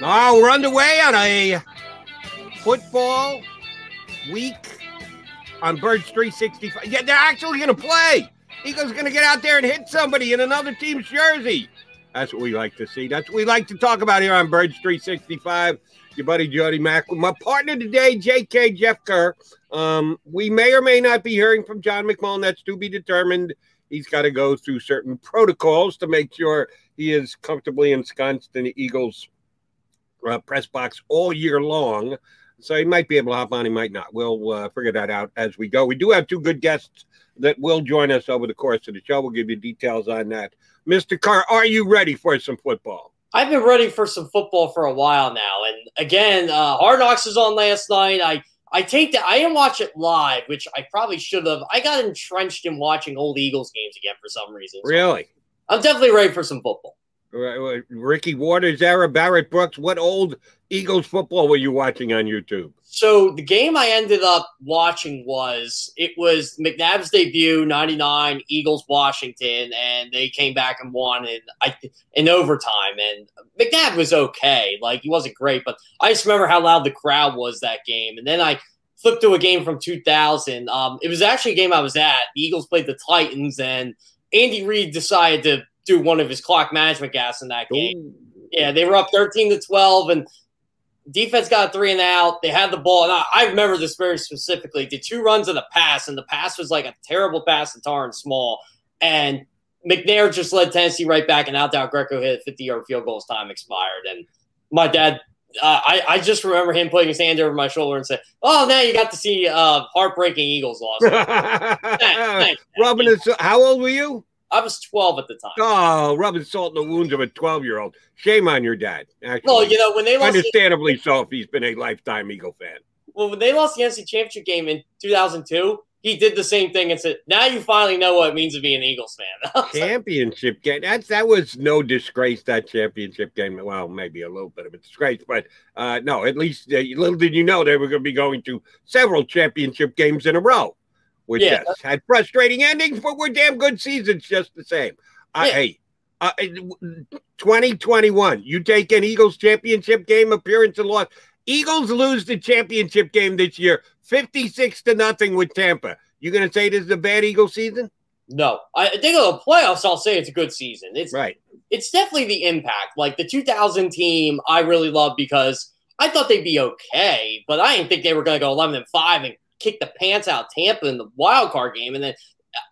Oh, we're underway on a football week on Birds 365. Yeah, they're actually going to play. Eagles going to get out there and hit somebody in another team's jersey. That's what we like to see. That's what we like to talk about here on Birds 365. Your buddy Jody Mack my partner today, JK Jeff Kerr. Um, we may or may not be hearing from John McMullen. That's to be determined. He's got to go through certain protocols to make sure he is comfortably ensconced in the Eagles uh, press box all year long. So he might be able to hop on, he might not. We'll uh, figure that out as we go. We do have two good guests that will join us over the course of the show. We'll give you details on that. Mr. Kerr, are you ready for some football? I've been ready for some football for a while now. And again, uh, Hard Knocks was on last night. I I take that. I didn't watch it live, which I probably should have. I got entrenched in watching old Eagles games again for some reason. So really? I'm definitely ready for some football. Ricky Watters, era Barrett Brooks. What old Eagles football were you watching on YouTube? So the game I ended up watching was it was McNabb's debut, '99 Eagles Washington, and they came back and won in I in overtime. And McNabb was okay, like he wasn't great, but I just remember how loud the crowd was that game. And then I flipped to a game from 2000. Um, it was actually a game I was at. The Eagles played the Titans, and Andy Reid decided to do one of his clock management gas in that game. Ooh. Yeah, they were up 13 to 12, and defense got three and out. They had the ball. And I, I remember this very specifically. Did two runs and a pass, and the pass was like a terrible pass to Torrance Small. And McNair just led Tennessee right back, and out Al Greco hit 50 yard field goals. Time expired. And my dad, uh, I, I just remember him putting his hand over my shoulder and said, Oh, now you got to see uh, heartbreaking Eagles loss. thanks, thanks, Robin, how old were you? I was 12 at the time. Oh, rubbing salt in the wounds of a 12 year old. Shame on your dad. Actually. Well, you know, when they lost. Understandably the, so if he's been a lifetime Eagle fan. Well, when they lost the NFC Championship game in 2002, he did the same thing and said, "Now you finally know what it means to be an Eagles fan." championship game. That's that was no disgrace. That championship game. Well, maybe a little bit of a disgrace, but uh, no. At least uh, little did you know they were going to be going to several championship games in a row which yeah. yes, had frustrating endings, but were damn good seasons just the same. Uh, yeah. Hey, uh, 2021, you take an Eagles championship game appearance and loss. Eagles lose the championship game this year, 56 to nothing with Tampa. You going to say this is a bad Eagles season? No, I think of the playoffs. I'll say it's a good season. It's right. It's definitely the impact. Like the 2000 team, I really love because I thought they'd be okay, but I didn't think they were going to go 11 and five and kicked the pants out Tampa in the wild card game, and then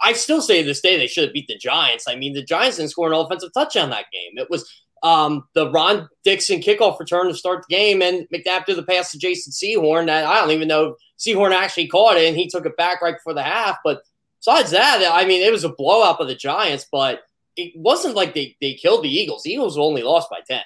I still say to this day they should have beat the Giants. I mean, the Giants didn't score an offensive touchdown that game. It was um, the Ron Dixon kickoff return to start the game, and McNabb threw the pass to Jason Sehorn that I don't even know Sehorn actually caught it, and he took it back right before the half. But besides that, I mean, it was a blowout of the Giants, but it wasn't like they, they killed the Eagles. The Eagles only lost by 10.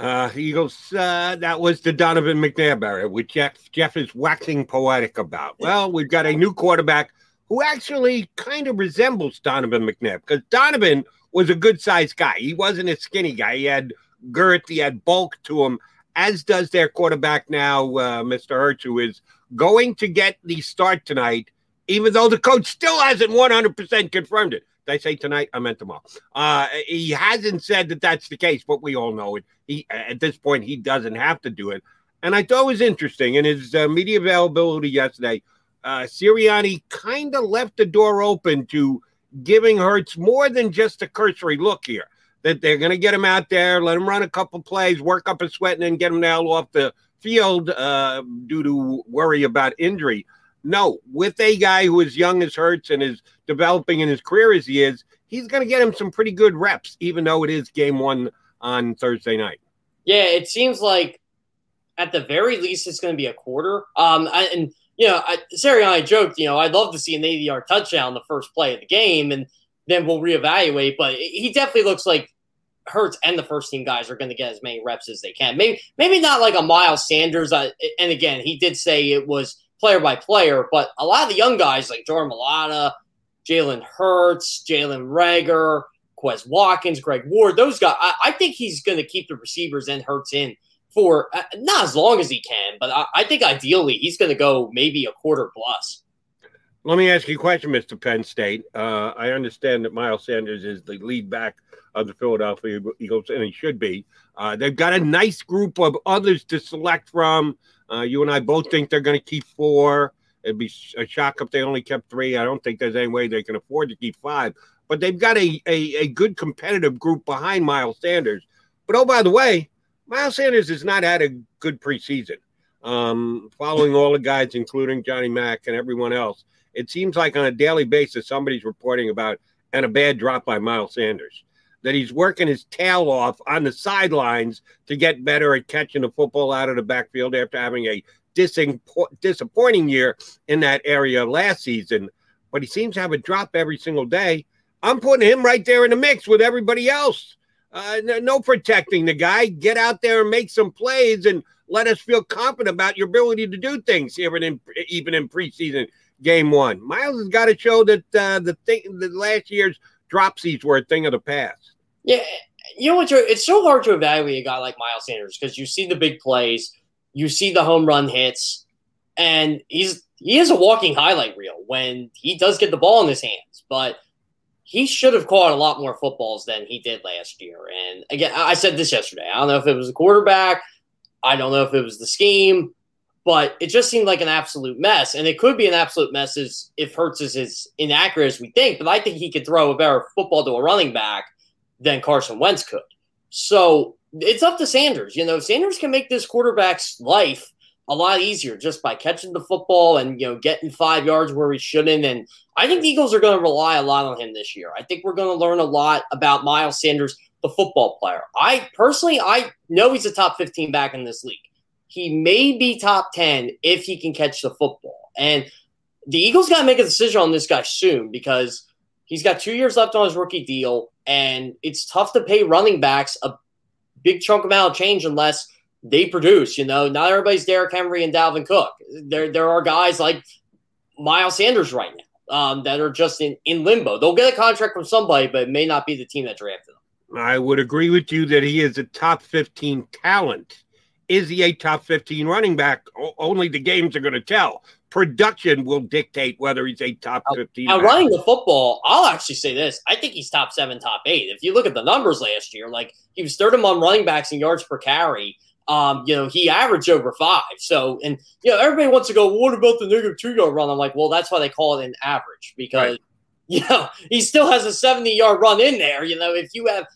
Uh, Eagles, uh, that was the Donovan McNabb era, which Jeff, Jeff is waxing poetic about. Well, we've got a new quarterback who actually kind of resembles Donovan McNabb because Donovan was a good sized guy. He wasn't a skinny guy. He had girth, he had bulk to him, as does their quarterback now, uh, Mr. Hurts, who is going to get the start tonight, even though the coach still hasn't 100% confirmed it. I say tonight? I meant tomorrow. Uh, he hasn't said that that's the case, but we all know it. He at this point he doesn't have to do it. And I thought it was interesting in his uh, media availability yesterday. Uh, Sirianni kind of left the door open to giving Hurts more than just a cursory look here. that they're going to get him out there, let him run a couple plays, work up a sweat, and then get him now off the field uh, due to worry about injury. No, with a guy who is young as Hurts and is developing in his career as he is, he's going to get him some pretty good reps, even though it is game one on Thursday night. Yeah, it seems like at the very least it's going to be a quarter. Um, and you know, I, Sarah and I joked, you know, I'd love to see an 80 yard touchdown the first play of the game, and then we'll reevaluate. But he definitely looks like Hurts and the first team guys are going to get as many reps as they can. Maybe maybe not like a Miles Sanders. Uh, and again, he did say it was player by player, but a lot of the young guys like Jordan Mailata, Jalen Hurts, Jalen Reagor, Quez Watkins, Greg Ward, those guys. I, I think he's going to keep the receivers and Hurts in for uh, not as long as he can, but I, I think ideally he's going to go maybe a quarter plus. Let me ask you a question, Mr. Penn State. Uh, I understand that Miles Sanders is the lead back of the Philadelphia Eagles, and he should be. Uh, they've got a nice group of others to select from. Uh, you and I both think they're going to keep four. It'd be a shock if they only kept three. I don't think there's any way they can afford to keep five. But they've got a, a, a good competitive group behind Miles Sanders. But oh, by the way, Miles Sanders has not had a good preseason. Um, following all the guys, including Johnny Mack and everyone else, it seems like on a daily basis somebody's reporting about and a bad drop by Miles Sanders. That he's working his tail off on the sidelines to get better at catching the football out of the backfield after having a disappointing year in that area last season. But he seems to have a drop every single day. I'm putting him right there in the mix with everybody else. Uh, no protecting the guy. Get out there and make some plays and let us feel confident about your ability to do things even in even in preseason game one. Miles has got to show that uh, the thing, the last year's dropsies were a thing of the past. Yeah, you know what? It's so hard to evaluate a guy like Miles Sanders because you see the big plays, you see the home run hits, and he's he is a walking highlight reel when he does get the ball in his hands. But he should have caught a lot more footballs than he did last year. And again, I said this yesterday. I don't know if it was the quarterback. I don't know if it was the scheme but it just seemed like an absolute mess. And it could be an absolute mess as if Hurts is as inaccurate as we think, but I think he could throw a better football to a running back than Carson Wentz could. So it's up to Sanders. You know, Sanders can make this quarterback's life a lot easier just by catching the football and you know getting five yards where he shouldn't. And I think the Eagles are going to rely a lot on him this year. I think we're going to learn a lot about Miles Sanders, the football player. I personally, I know he's a top 15 back in this league he may be top 10 if he can catch the football. And the Eagles got to make a decision on this guy soon because he's got two years left on his rookie deal. And it's tough to pay running backs a big chunk amount of change unless they produce. You know, not everybody's Derrick Henry and Dalvin Cook. There, there are guys like Miles Sanders right now um, that are just in, in limbo. They'll get a contract from somebody, but it may not be the team that drafted them. I would agree with you that he is a top 15 talent is he a top 15 running back? O- only the games are going to tell. Production will dictate whether he's a top 15. Now, running the football, I'll actually say this. I think he's top seven, top eight. If you look at the numbers last year, like he was third among running backs in yards per carry. Um, you know, he averaged over five. So, and, you know, everybody wants to go, well, what about the negative two yard run? I'm like, well, that's why they call it an average because, right. you know, he still has a 70 yard run in there. You know, if you have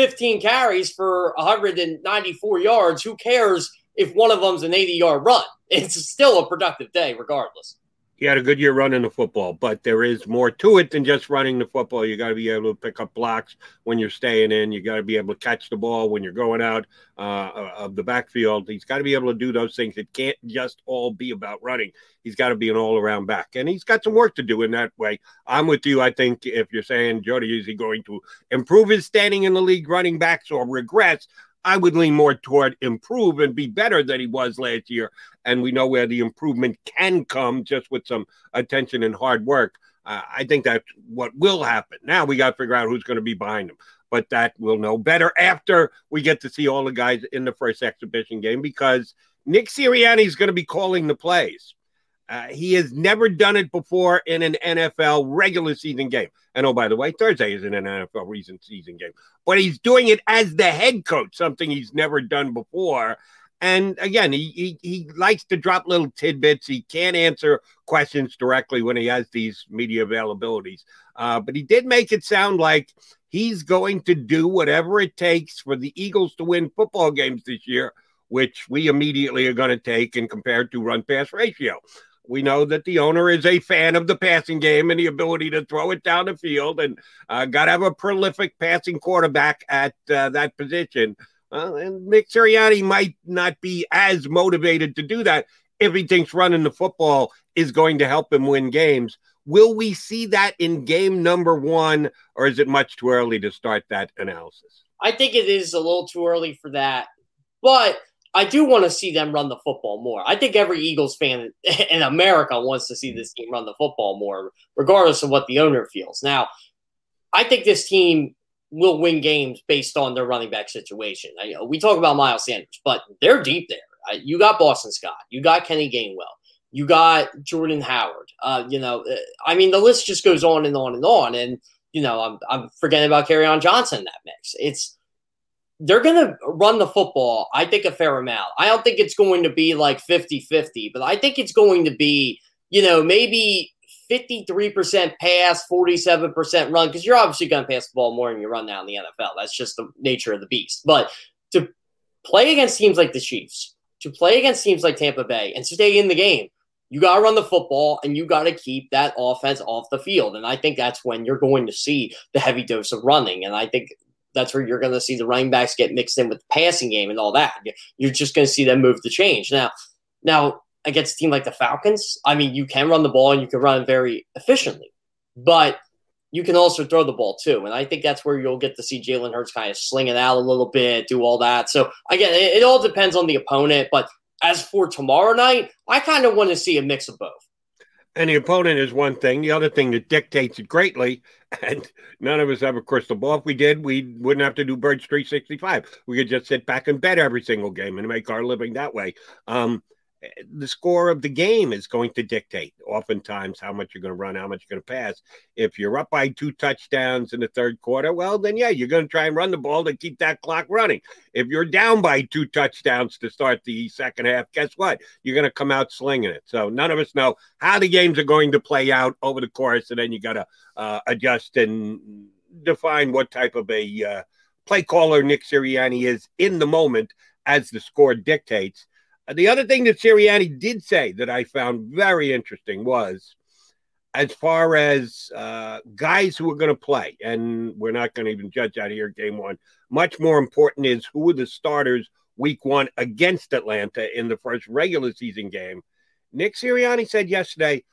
15 carries for 194 yards. Who cares if one of them's an 80 yard run? It's still a productive day, regardless. He had a good year running the football, but there is more to it than just running the football. You got to be able to pick up blocks when you're staying in. You got to be able to catch the ball when you're going out uh, of the backfield. He's got to be able to do those things. It can't just all be about running. He's got to be an all around back, and he's got some work to do in that way. I'm with you. I think if you're saying Jody, is he going to improve his standing in the league running backs or regress? I would lean more toward improve and be better than he was last year. And we know where the improvement can come just with some attention and hard work. Uh, I think that's what will happen. Now we got to figure out who's going to be behind him. But that we'll know better after we get to see all the guys in the first exhibition game because Nick Sirianni is going to be calling the plays. Uh, he has never done it before in an NFL regular season game. And oh, by the way, Thursday is an NFL recent season game, but he's doing it as the head coach, something he's never done before. And again, he, he, he likes to drop little tidbits. He can't answer questions directly when he has these media availabilities. Uh, but he did make it sound like he's going to do whatever it takes for the Eagles to win football games this year, which we immediately are going to take and compare to run pass ratio. We know that the owner is a fan of the passing game and the ability to throw it down the field, and uh, got to have a prolific passing quarterback at uh, that position. Uh, and Nick Sirianni might not be as motivated to do that if he thinks running the football is going to help him win games. Will we see that in game number one, or is it much too early to start that analysis? I think it is a little too early for that, but I do want to see them run the football more. I think every Eagles fan in America wants to see this team run the football more, regardless of what the owner feels. Now, I think this team will win games based on their running back situation. I, we talk about Miles Sanders, but they're deep there. You got Boston Scott, you got Kenny Gainwell, you got Jordan Howard. Uh, you know, uh, I mean, the list just goes on and on and on. And you know, I'm I'm forgetting about Kerryon Johnson in that mix. It's they're going to run the football, I think, a fair amount. I don't think it's going to be like 50 50, but I think it's going to be, you know, maybe 53% pass, 47% run, because you're obviously going to pass the ball more than you run now in the NFL. That's just the nature of the beast. But to play against teams like the Chiefs, to play against teams like Tampa Bay and stay in the game, you got to run the football and you got to keep that offense off the field. And I think that's when you're going to see the heavy dose of running. And I think that's where you're going to see the running backs get mixed in with the passing game and all that. You're just going to see them move the change. Now, now against a team like the Falcons, I mean, you can run the ball and you can run very efficiently, but you can also throw the ball too. And I think that's where you'll get to see Jalen Hurts kind of sling it out a little bit, do all that. So again, it, it all depends on the opponent. But as for tomorrow night, I kind of want to see a mix of both. And the opponent is one thing. The other thing that dictates it greatly, and none of us have a crystal ball. If we did, we wouldn't have to do Birds 365. We could just sit back and bet every single game and make our living that way. Um, the score of the game is going to dictate oftentimes how much you're going to run, how much you're going to pass. If you're up by two touchdowns in the third quarter, well, then yeah, you're going to try and run the ball to keep that clock running. If you're down by two touchdowns to start the second half, guess what? You're going to come out slinging it. So none of us know how the games are going to play out over the course, and then you got to uh, adjust and define what type of a uh, play caller Nick Sirianni is in the moment as the score dictates the other thing that Sirianni did say that I found very interesting was as far as uh, guys who are going to play, and we're not going to even judge out here game one. Much more important is who are the starters week one against Atlanta in the first regular season game. Nick Sirianni said yesterday,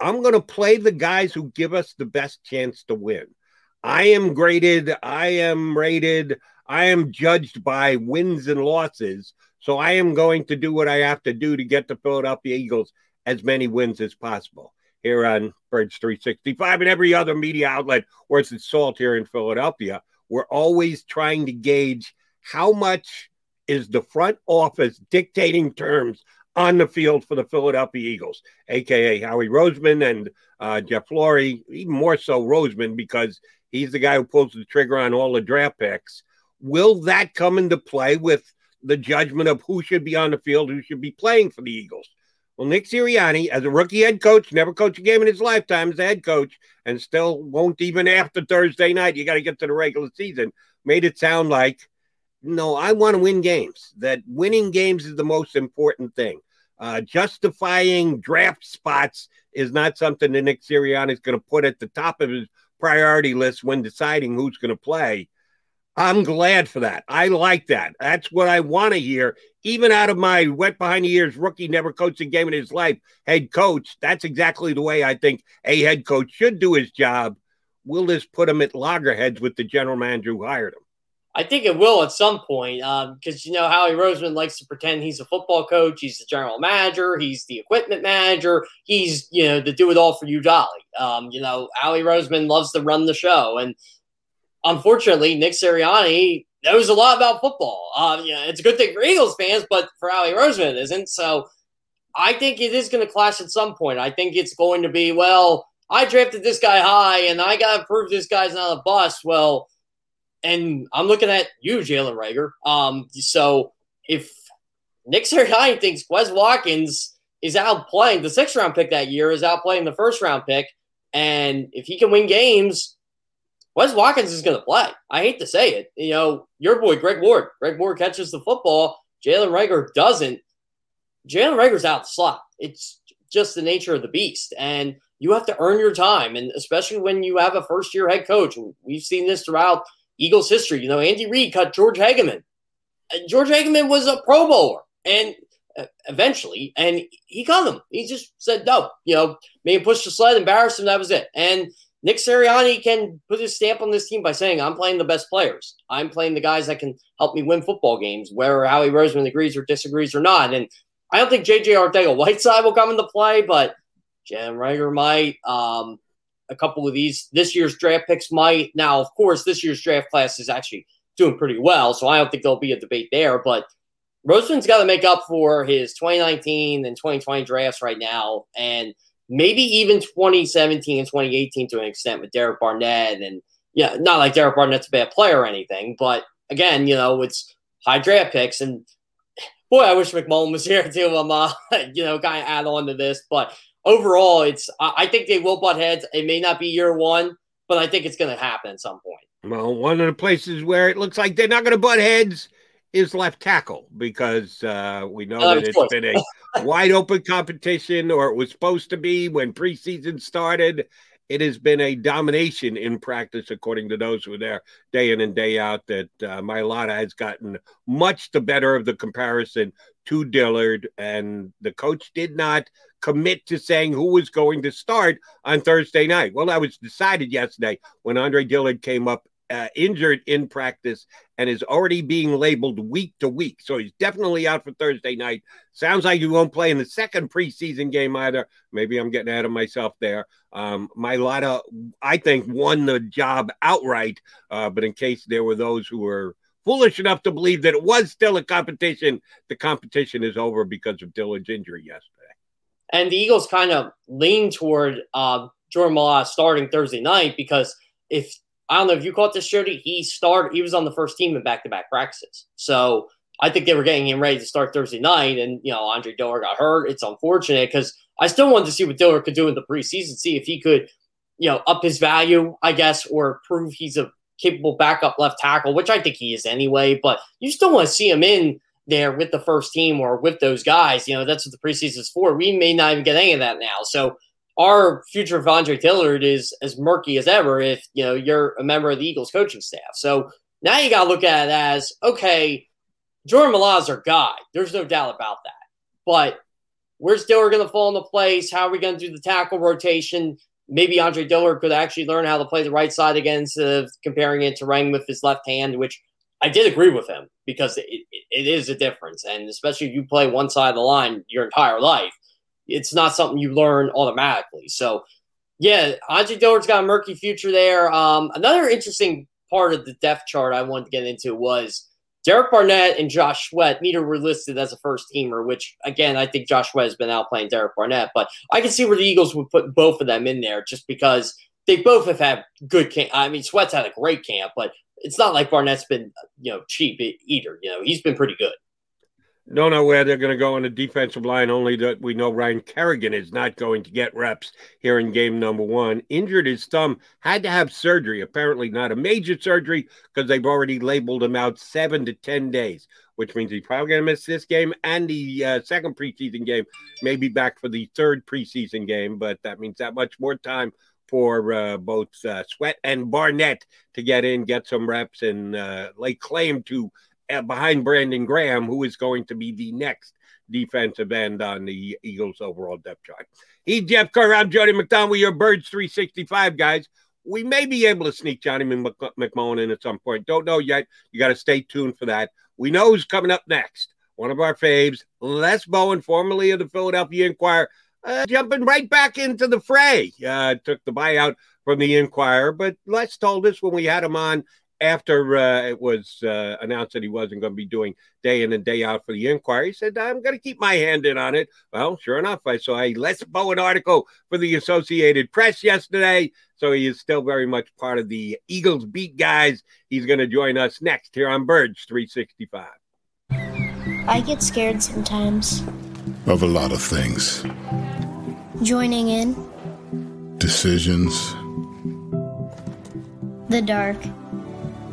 I'm going to play the guys who give us the best chance to win. I am graded, I am rated, I am judged by wins and losses. So I am going to do what I have to do to get the Philadelphia Eagles as many wins as possible here on Birds 365 and every other media outlet where it's salt here in Philadelphia. We're always trying to gauge how much is the front office dictating terms on the field for the Philadelphia Eagles, aka Howie Roseman and uh, Jeff Lurie, even more so Roseman because he's the guy who pulls the trigger on all the draft picks. Will that come into play with the judgment of who should be on the field, who should be playing for the Eagles. Well, Nick Sirianni, as a rookie head coach, never coached a game in his lifetime as a head coach, and still won't even after Thursday night. You got to get to the regular season. Made it sound like, no, I want to win games. That winning games is the most important thing. Uh, justifying draft spots is not something that Nick Sirianni is going to put at the top of his priority list when deciding who's going to play. I'm glad for that. I like that. That's what I want to hear. Even out of my wet behind the ears rookie, never coached a game in his life, head coach. That's exactly the way I think a head coach should do his job. Will this put him at loggerheads with the general manager who hired him? I think it will at some point because um, you know Howie Roseman likes to pretend he's a football coach, he's the general manager, he's the equipment manager, he's you know the do it all for you dolly. Um, you know Howie Roseman loves to run the show, and unfortunately, Nick Sirianni knows a lot about football. Um, yeah, it's a good thing for Eagles fans, but for Howie Roseman, it isn't. So I think it is going to clash at some point. I think it's going to be, well, I drafted this guy high and I got to prove this guy's not a bust. Well, and I'm looking at you, Jalen Reagor. Um, so if Nick Sirianni thinks Quez Watkins is out playing the sixth round pick that year is out playing the first round pick, and if he can win games, Quez Watkins is going to play. I hate to say it, you know, your boy Greg Ward. Greg Ward catches the football. Jalen Reagor doesn't. Jalen Reagor's out the slot. It's just the nature of the beast, and you have to earn your time, and especially when you have a first year head coach. We've seen this throughout Eagles history. You know, Andy Reid cut George Hageman. George Hageman was a Pro Bowler, and uh, eventually, and he cut him. He just said no. You know, made him push the sled, embarrassed him. That was it. And Nick Sirianni can put his stamp on this team by saying, "I'm playing the best players. I'm playing the guys that can help me win football games." Where Howie Roseman agrees or disagrees or not, and I don't think JJ Arcega-Whiteside will come into play, but Jalen Reagor might. Um, a couple of these this year's draft picks might. Now, of course, this year's draft class is actually doing pretty well, so I don't think there'll be a debate there. But Roseman's got to make up for his 2019 and 2020 drafts right now, and maybe even 2017 and 2018 to an extent with Derek Barnett. And yeah, not like Derek Barnett's a bad player or anything, but again, you know, it's high draft picks. And boy, I wish McMullen was here to, um, uh, you know, kind of add on to this. But overall, it's I think they will butt heads. It may not be year one, but I think it's going to happen at some point. Well, one of the places where it looks like they're not going to butt heads is left tackle because uh, we know that it's been a wide open competition, or it was supposed to be when preseason started. It has been a domination in practice, according to those who were there day in and day out. That uh, Mailata has gotten much the better of the comparison to Dillard, and the coach did not commit to saying who was going to start on Thursday night. Well, that was decided yesterday when Andre Dillard came up uh, injured in practice and is already being labeled week to week. So he's definitely out for Thursday night. Sounds like he won't play in the second preseason game either. Maybe I'm getting ahead of myself there. Um, Mailata, I think, won the job outright. Uh, but in case there were those who were foolish enough to believe that it was still a competition, the competition is over because of Dillard's injury yesterday. And the Eagles kind of lean toward uh, Jordan Mailata starting Thursday night because if I don't know if you caught this, Jody, he started. He was on the first team in back-to-back practices, so I think they were getting him ready to start Thursday night. And you know, Andre Dillard got hurt. It's unfortunate because I still wanted to see what Dillard could do in the preseason, see if he could, you know, up his value, I guess, or prove he's a capable backup left tackle, which I think he is anyway. But you still want to see him in there with the first team or with those guys. You know, that's what the preseason is for. We may not even get any of that now. So our future of Andre Dillard is as murky as ever if, you know, you're a member of the Eagles coaching staff. So now you got to look at it as, okay, Jordan Mailata's our guy. There's no doubt about that. But where's Dillard going to fall into place? How are we going to do the tackle rotation? Maybe Andre Dillard could actually learn how to play the right side again instead of comparing it to Rang with his left hand, which I did agree with him because it, it is a difference. And especially if you play one side of the line your entire life, it's not something you learn automatically. So, yeah, Andre Dillard's got a murky future there. Um, another interesting part of the depth chart I wanted to get into was Derek Barnett and Josh Sweat. Neither were listed as a first teamer, which, again, I think Josh Sweat has been out playing Derek Barnett. But I can see where the Eagles would put both of them in there just because they both have had good camp. I mean, Sweat's had a great camp, but it's not like Barnett's been you know cheap either. You know, he's been pretty good. Don't know where they're going to go on the defensive line. Only that we know Ryan Kerrigan is not going to get reps here in game number one. Injured his thumb, had to have surgery. Apparently, not a major surgery because they've already labeled him out seven to ten days, which means he's probably going to miss this game and the uh, second preseason game. Maybe back for the third preseason game, but that means that much more time for uh, both uh, Sweat and Barnett to get in, get some reps, and uh, lay claim to behind Brandon Graham, who is going to be the next defensive end on the Eagles' overall depth chart. He's Jeff Kerr. I'm Jody McDonald. Your Birds 365 guys. We may be able to sneak Johnny McMullen in at some point. Don't know yet. You got to stay tuned for that. We know who's coming up next. One of our faves, Les Bowen, formerly of the Philadelphia Inquirer, uh, jumping right back into the fray. Uh, took the buyout from the Inquirer, but Les told us when we had him on after uh, it was uh, announced that he wasn't going to be doing day in and day out for the Inquirer, he said, I'm going to keep my hand in on it. Well, sure enough, I saw a Les Bowen article for the Associated Press yesterday. So he is still very much part of the Eagles beat guys. He's going to join us next here on Birds 365. I get scared sometimes. Of a lot of things. Joining in. Decisions. The dark.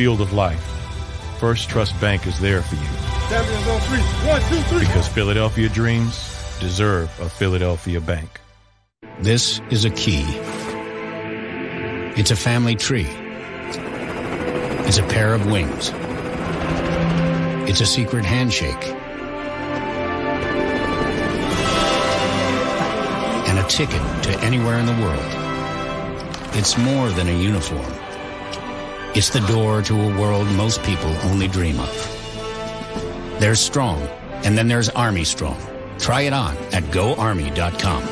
field of life, First Trust Bank is there for you. One, two, three. Because Philadelphia dreams deserve a Philadelphia bank. This is a key. It's a family tree. It's a pair of wings. It's a secret handshake. And a ticket to anywhere in the world. It's more than a uniform. It's the door to a world most people only dream of. There's Strong, and then there's Army Strong. Try it on at goarmy.com.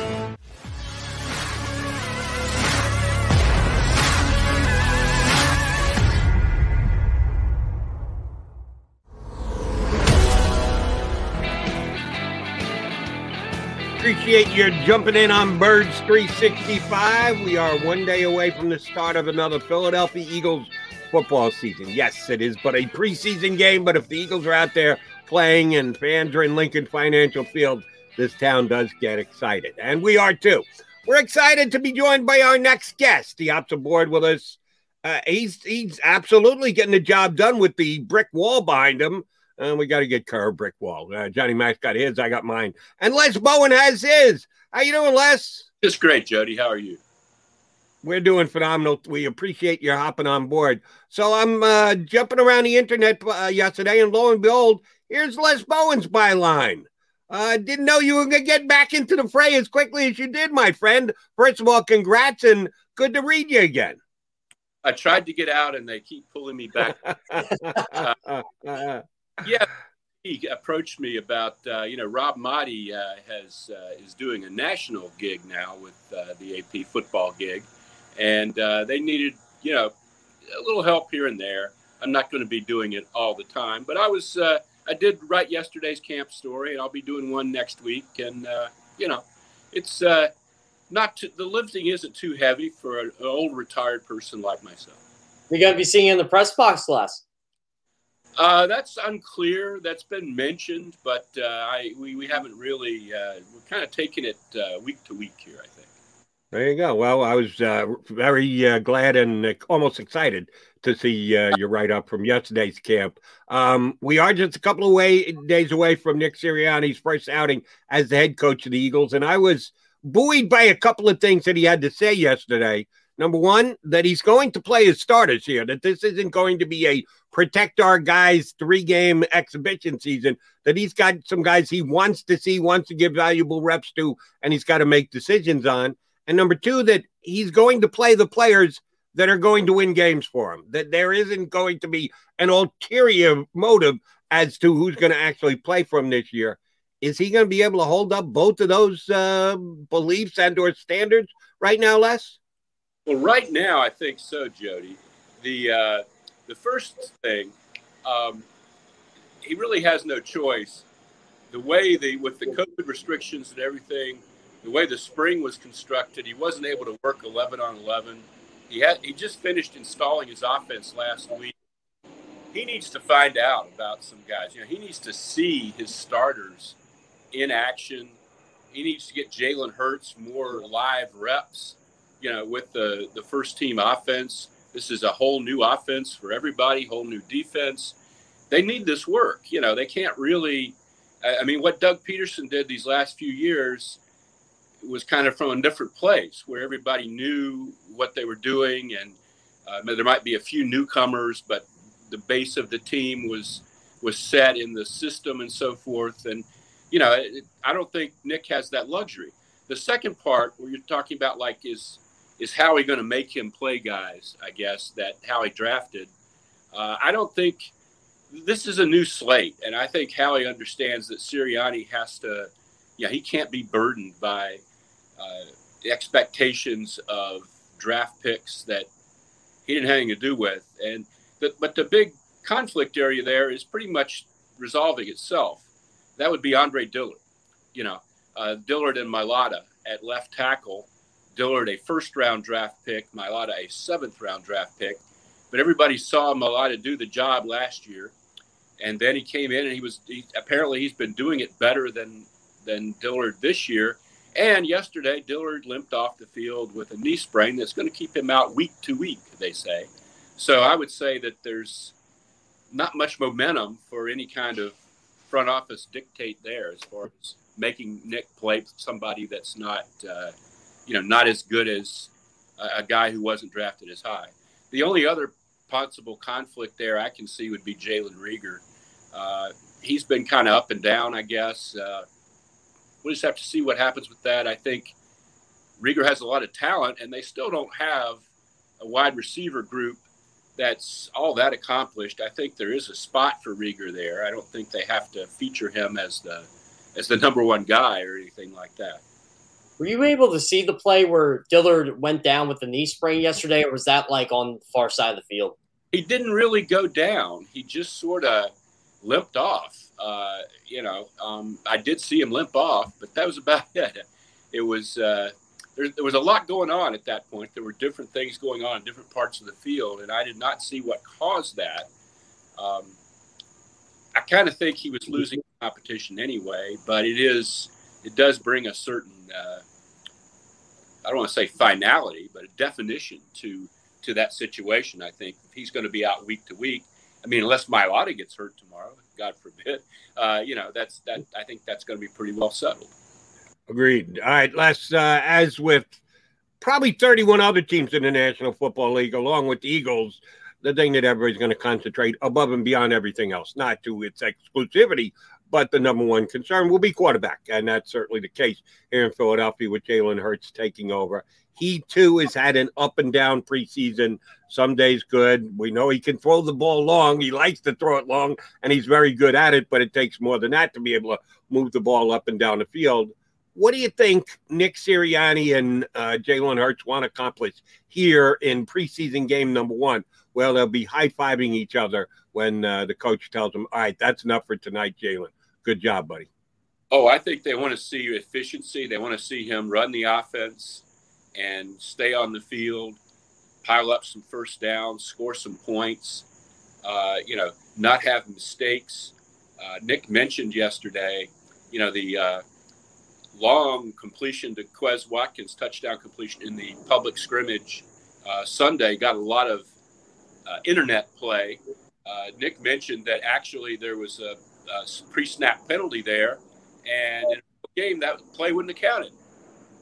Appreciate you jumping in on Birds 365. We are one day away from the start of another Philadelphia Eagles football season. Yes, it is but a preseason game, but if the Eagles are out there playing and fans are in Lincoln Financial Field, this town does get excited. And we are too. We're excited to be joined by our next guest. The ops aboard with us. Uh, he's he's absolutely getting the job done with the brick wall behind him. And we got to get Kerr brick wall. Uh, Johnny Max got his, I got mine. And Les Bowen has his. How you doing, Les? Just great, Jody. How are you? We're doing phenomenal. We appreciate your hopping on board. So I'm uh, jumping around the internet uh, yesterday, and lo and behold, here's Les Bowen's byline. I uh, didn't know you were going to get back into the fray as quickly as you did, my friend. First of all, congrats and good to read you again. I tried to get out, and they keep pulling me back. uh, yeah, he approached me about uh, you know Rob Maaddi uh, has uh, is doing a national gig now with uh, the AP football gig, and uh, they needed you know a little help here and there. I'm not going to be doing it all the time, but I was uh, I did write yesterday's camp story, and I'll be doing one next week. And uh, you know, it's uh, not too, the lifting isn't too heavy for an old retired person like myself. You're going to be seeing in the press box less. Uh, that's unclear. That's been mentioned, but uh, I we, we haven't really. Uh, we're kind of taking it uh, week to week here. I think. There you go. Well, I was uh, very uh, glad and uh, almost excited to see uh, your write up from yesterday's camp. Um, we are just a couple of way, days away from Nick Sirianni's first outing as the head coach of the Eagles, and I was buoyed by a couple of things that he had to say yesterday. Number one, that he's going to play his starters here, that this isn't going to be a protect our guys three game exhibition season, that he's got some guys he wants to see, wants to give valuable reps to, and he's got to make decisions on. And number two, that he's going to play the players that are going to win games for him, that there isn't going to be an ulterior motive as to who's going to actually play for him this year. Is he going to be able to hold up both of those uh, beliefs and or standards right now, Les? Well, right now, I think so, Jody. The uh, the first thing, um, he really has no choice. The way the with the COVID restrictions and everything, the way the spring was constructed, he wasn't able to work 11 on 11. He had he just finished installing his offense last week. He needs to find out about some guys. You know, he needs to see his starters in action. He needs to get Jalen Hurts more live reps you know, with the, the first team offense. This is a whole new offense for everybody, whole new defense. They need this work. You know, they can't really. I mean, what Doug Pederson did these last few years was kind of from a different place where everybody knew what they were doing, and uh, there might be a few newcomers, but the base of the team was was set in the system and so forth. And you know, it, I don't think Nick has that luxury. The second part, where you're talking about like is is Howie going to make him play guys? I guess that Howie drafted. Uh, I don't think this is a new slate, and I think Howie understands that Sirianni has to. Yeah, he can't be burdened by expectations of draft picks that he didn't have anything to do with. And the, but the big conflict area there is pretty much resolving itself. That would be Andre Dillard. You know, uh, Dillard and Mailata at left tackle Dillard a first round draft pick, Mailata a seventh round draft pick. But everybody saw Mailata do the job last year, and then he came in and he was he, apparently he's been doing it better than than Dillard this year. And yesterday, Dillard limped off the field with a knee sprain that's going to keep him out week to week, they say. So I would say that there's not much momentum for any kind of front office dictate there as far as making Nick play somebody that's not uh, you know, not as good as a, guy who wasn't drafted as high. The only other possible conflict there I can see would be Jalen Reagor. Uh, he's been kind of up and down, I guess. Uh, we'll just have to see what happens with that. I think Reagor has a lot of talent, and they still don't have a wide receiver group that's all that accomplished. I think there is a spot for Reagor there. I don't think they have to feature him as the as the number one guy or anything like that. Were you able to see the play where Dillard went down with the knee sprain yesterday, or was that like on the far side of the field? He didn't really go down. He just sort of limped off. Uh, you know, um, I did see him limp off, but that was about it. It was uh, there, there, was a lot going on at that point. There were different things going on in different parts of the field, and I did not see what caused that. Um, I kind of think he was losing competition anyway, but it is it does bring a certain uh, I don't want to say finality, but a definition to to that situation. I think if he's going to be out week to week, I mean, unless Mailata gets hurt tomorrow, God forbid, uh, you know, that's that. I think that's going to be pretty well settled. Agreed. All right, let's uh, as with probably 31 other teams in the National Football League, along with the Eagles. The thing that everybody's going to concentrate above and beyond everything else, not to its exclusivity, but the number one concern will be quarterback, and that's certainly the case here in Philadelphia with Jalen Hurts taking over. He too has had an up and down preseason. Some days good. We know he can throw the ball long. He likes to throw it long, and he's very good at it. But it takes more than that to be able to move the ball up and down the field. What do you think Nick Sirianni and uh, Jalen Hurts want to accomplish here in preseason game number one? Well, they'll be high fiving each other when uh, the coach tells them, "All right, that's enough for tonight, Jalen." Good job, buddy. Oh, I think they want to see efficiency. They want to see him run the offense and stay on the field, pile up some first downs, score some points. Uh, you know, not have mistakes. Uh, Nick mentioned yesterday, you know, the uh, long completion to Quez Watkins, touchdown completion in the public scrimmage uh, Sunday, got a lot of uh, internet play. Uh, Nick mentioned that actually there was a uh, pre-snap penalty there, and in a game that play wouldn't have counted.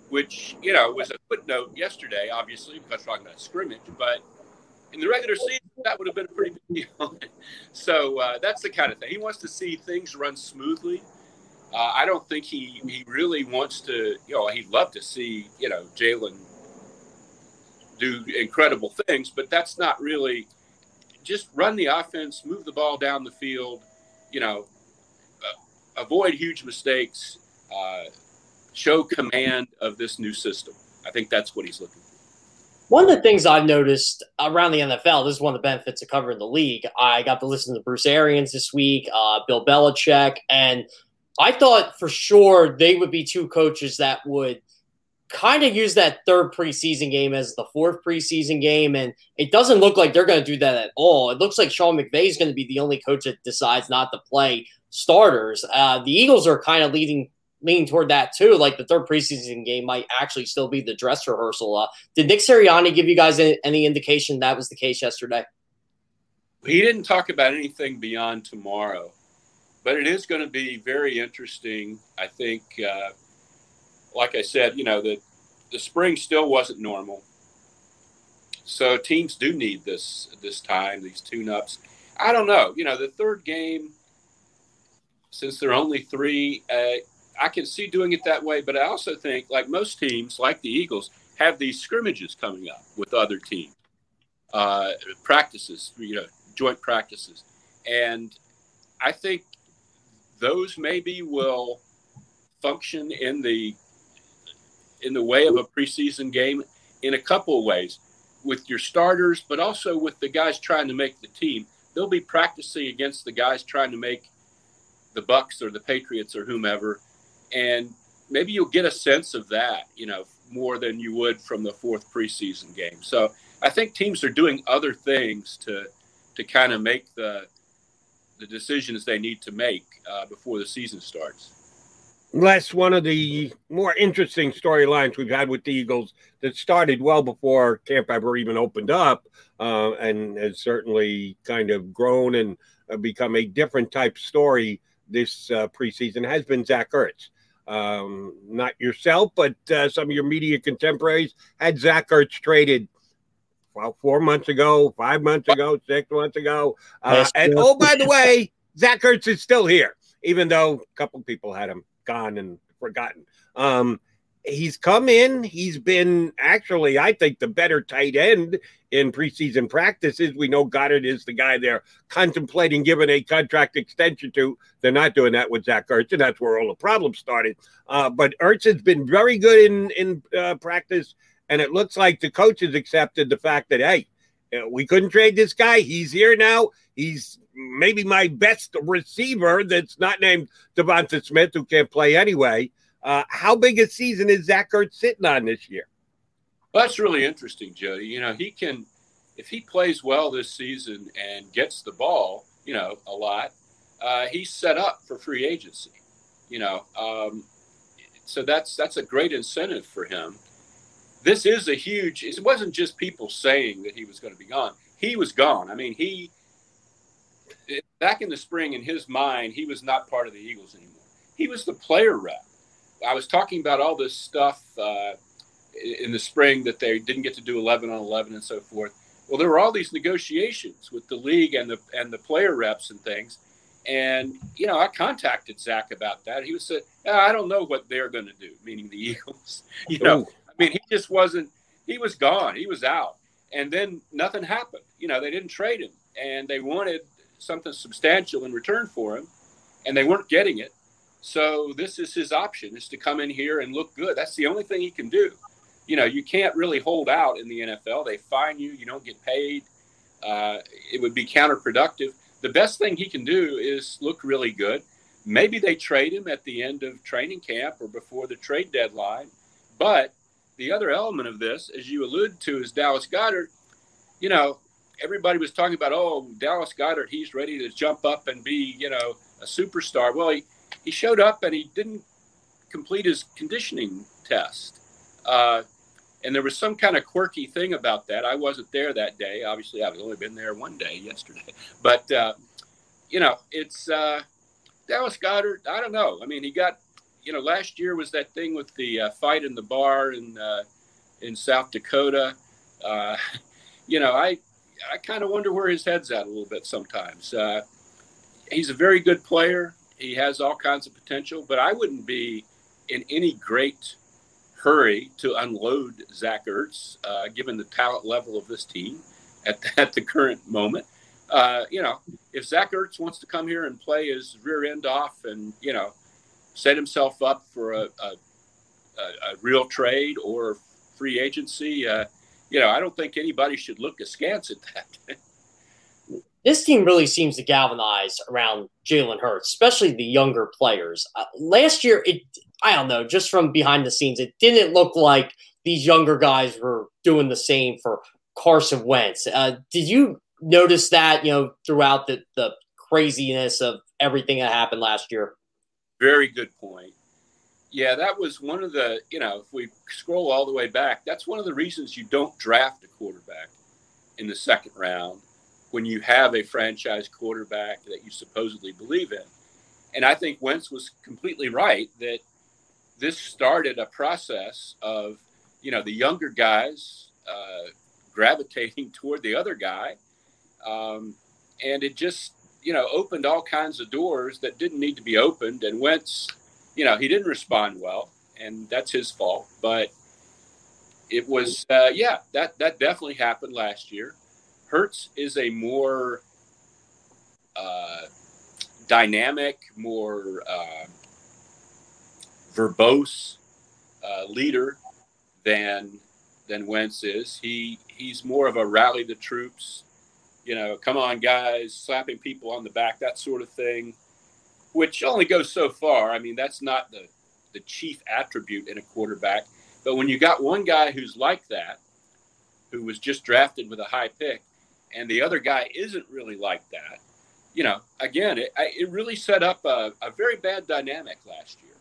Which you know was a footnote yesterday, obviously because we're talking about scrimmage, but in the regular season that would have been a pretty big deal. so uh, that's the kind of thing he wants to see things run smoothly. Uh, I don't think he he really wants to. You know, he'd love to see you know Jalen do incredible things, but that's not really just run the offense, move the ball down the field, you know, uh, avoid huge mistakes, uh, show command of this new system. I think that's what he's looking for. One of the things I've noticed around the NFL, this is one of the benefits of covering the league. I got to listen to Bruce Arians this week, uh, Bill Belichick, and I thought for sure they would be two coaches that would kind of use that third preseason game as the fourth preseason game, and it doesn't look like they're going to do that at all. It looks like Sean McVay is going to be the only coach that decides not to play starters. Uh, the Eagles are kind of leading leaning toward that too. Like the third preseason game might actually still be the dress rehearsal. Uh, did Nick Sirianni give you guys any, indication that was the case yesterday? He didn't talk about anything beyond tomorrow, but it is going to be very interesting. I think. Uh, like I said, you know, the the spring still wasn't normal. So teams do need this this time, these tune-ups. I don't know. You know, the third game, since there are only three, uh, I can see doing it that way. But I also think, like most teams, like the Eagles, have these scrimmages coming up with other teams, uh, practices, you know, joint practices, and I think those maybe will function in the in the way of a preseason game in a couple of ways with your starters, but also with the guys trying to make the team. They'll be practicing against the guys trying to make the Bucks or the Patriots or whomever, and maybe you'll get a sense of that, you know, more than you would from the fourth preseason game. So I think teams are doing other things to to kind of make the the decisions they need to make uh, before the season starts. Les, one of the more interesting storylines we've had with the Eagles that started well before camp ever even opened up uh, and has certainly kind of grown and uh, become a different type story this uh, preseason has been Zach Ertz. Um, not yourself, but uh, some of your media contemporaries had Zach Ertz traded well, four months ago, five months ago, six months ago. Uh, and oh, by the way, Zach Ertz is still here, even though a couple people had him gone and forgotten. Um, he's come in. He's been actually, I think, the better tight end in preseason practices. We know Goedert is the guy they're contemplating giving a contract extension to. They're not doing that with Zach Ertz, and that's where all the problems started. Uh, but Ertz has been very good in in uh, practice, and it looks like the coaches accepted the fact that hey, we couldn't trade this guy. He's here now. He's maybe my best receiver that's not named Devonta Smith, who can't play anyway. Uh, how big a season is Zach Ertz sitting on this year? Well, that's really interesting, Jody. You know, he can, if he plays well this season and gets the ball, you know, a lot, uh, he's set up for free agency. You know, um, so that's that's a great incentive for him. This is a huge. It wasn't just people saying that he was going to be gone. He was gone. I mean, he back in the spring, in his mind, he was not part of the Eagles anymore. He was the player rep. I was talking about all this stuff uh, in the spring that they didn't get to do 11 on 11 and so forth. Well, there were all these negotiations with the league and the and the player reps and things. And you know, I contacted Zach about that. He was said, "I don't know what they're going to do," meaning the Eagles. You know, Ooh. I mean, he just wasn't. He was gone. He was out. And then nothing happened. You know, they didn't trade him, and they wanted something substantial in return for him, and they weren't getting it. So this is his option: is to come in here and look good. That's the only thing he can do. You know, you can't really hold out in the NFL. They fine you. You don't get paid. Uh, it would be counterproductive. The best thing he can do is look really good. Maybe they trade him at the end of training camp or before the trade deadline. But the other element of this, as you alluded to, is Dallas Goedert. You know, everybody was talking about, oh, Dallas Goedert, he's ready to jump up and be, you know, a superstar. Well, he, he showed up and he didn't complete his conditioning test. Uh, and there was some kind of quirky thing about that. I wasn't there that day. Obviously, I've only been there one day yesterday. But, uh, you know, it's uh, Dallas Goedert. I don't know. I mean, he got you know, last year was that thing with the uh, fight in the bar in uh, in South Dakota. Uh, you know, I I kind of wonder where his head's at a little bit sometimes. Uh, he's a very good player. He has all kinds of potential, but I wouldn't be in any great hurry to unload Zach Ertz, uh, given the talent level of this team at, at the current moment. Uh, you know, if Zach Ertz wants to come here and play his rear end off and, you know, set himself up for a, a, a real trade or free agency, uh, you know, I don't think anybody should look askance at that. this team really seems to galvanize around Jalen Hurts, especially the younger players. Uh, last year, it I don't know, just from behind the scenes, it didn't look like these younger guys were doing the same for Carson Wentz. Uh, did you notice that you know throughout the the craziness of everything that happened last year? Very good point. Yeah, that was one of the, you know, if we scroll all the way back, that's one of the reasons you don't draft a quarterback in the second round when you have a franchise quarterback that you supposedly believe in. And I think Wentz was completely right that this started a process of, you know, the younger guys uh, gravitating toward the other guy. Um, and it just, you know, opened all kinds of doors that didn't need to be opened. And Wentz, you know, he didn't respond well, and that's his fault. But it was, uh, yeah, that, that definitely happened last year. Hurts is a more uh, dynamic, more uh, verbose uh, leader than than Wentz is. He he's more of a rally the troops, you know, come on guys, slapping people on the back, that sort of thing, which only goes so far. I mean, that's not the the chief attribute in a quarterback. But when you got one guy who's like that, who was just drafted with a high pick, and the other guy isn't really like that, you know, again, it, it really set up a, a very bad dynamic last year.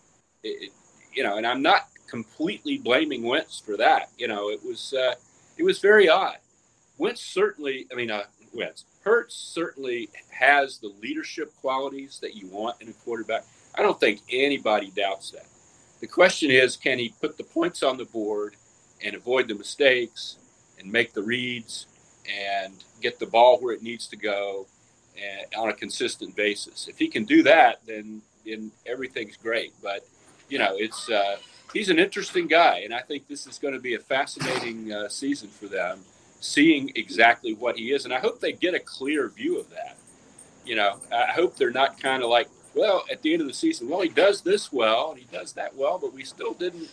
It, it, you know, and I'm not completely blaming Wentz for that. You know, it was uh, it was very odd. Wentz certainly, I mean, uh, Wentz Hurts certainly has the leadership qualities that you want in a quarterback. I don't think anybody doubts that. The question is, can he put the points on the board and avoid the mistakes and make the reads and get the ball where it needs to go and, on a consistent basis? If he can do that, then then everything's great. But you know, it's uh, he's an interesting guy, and I think this is going to be a fascinating uh, season for them, seeing exactly what he is. And I hope they get a clear view of that. You know, I hope they're not kind of like, well, at the end of the season, well, he does this well and he does that well, but we still didn't.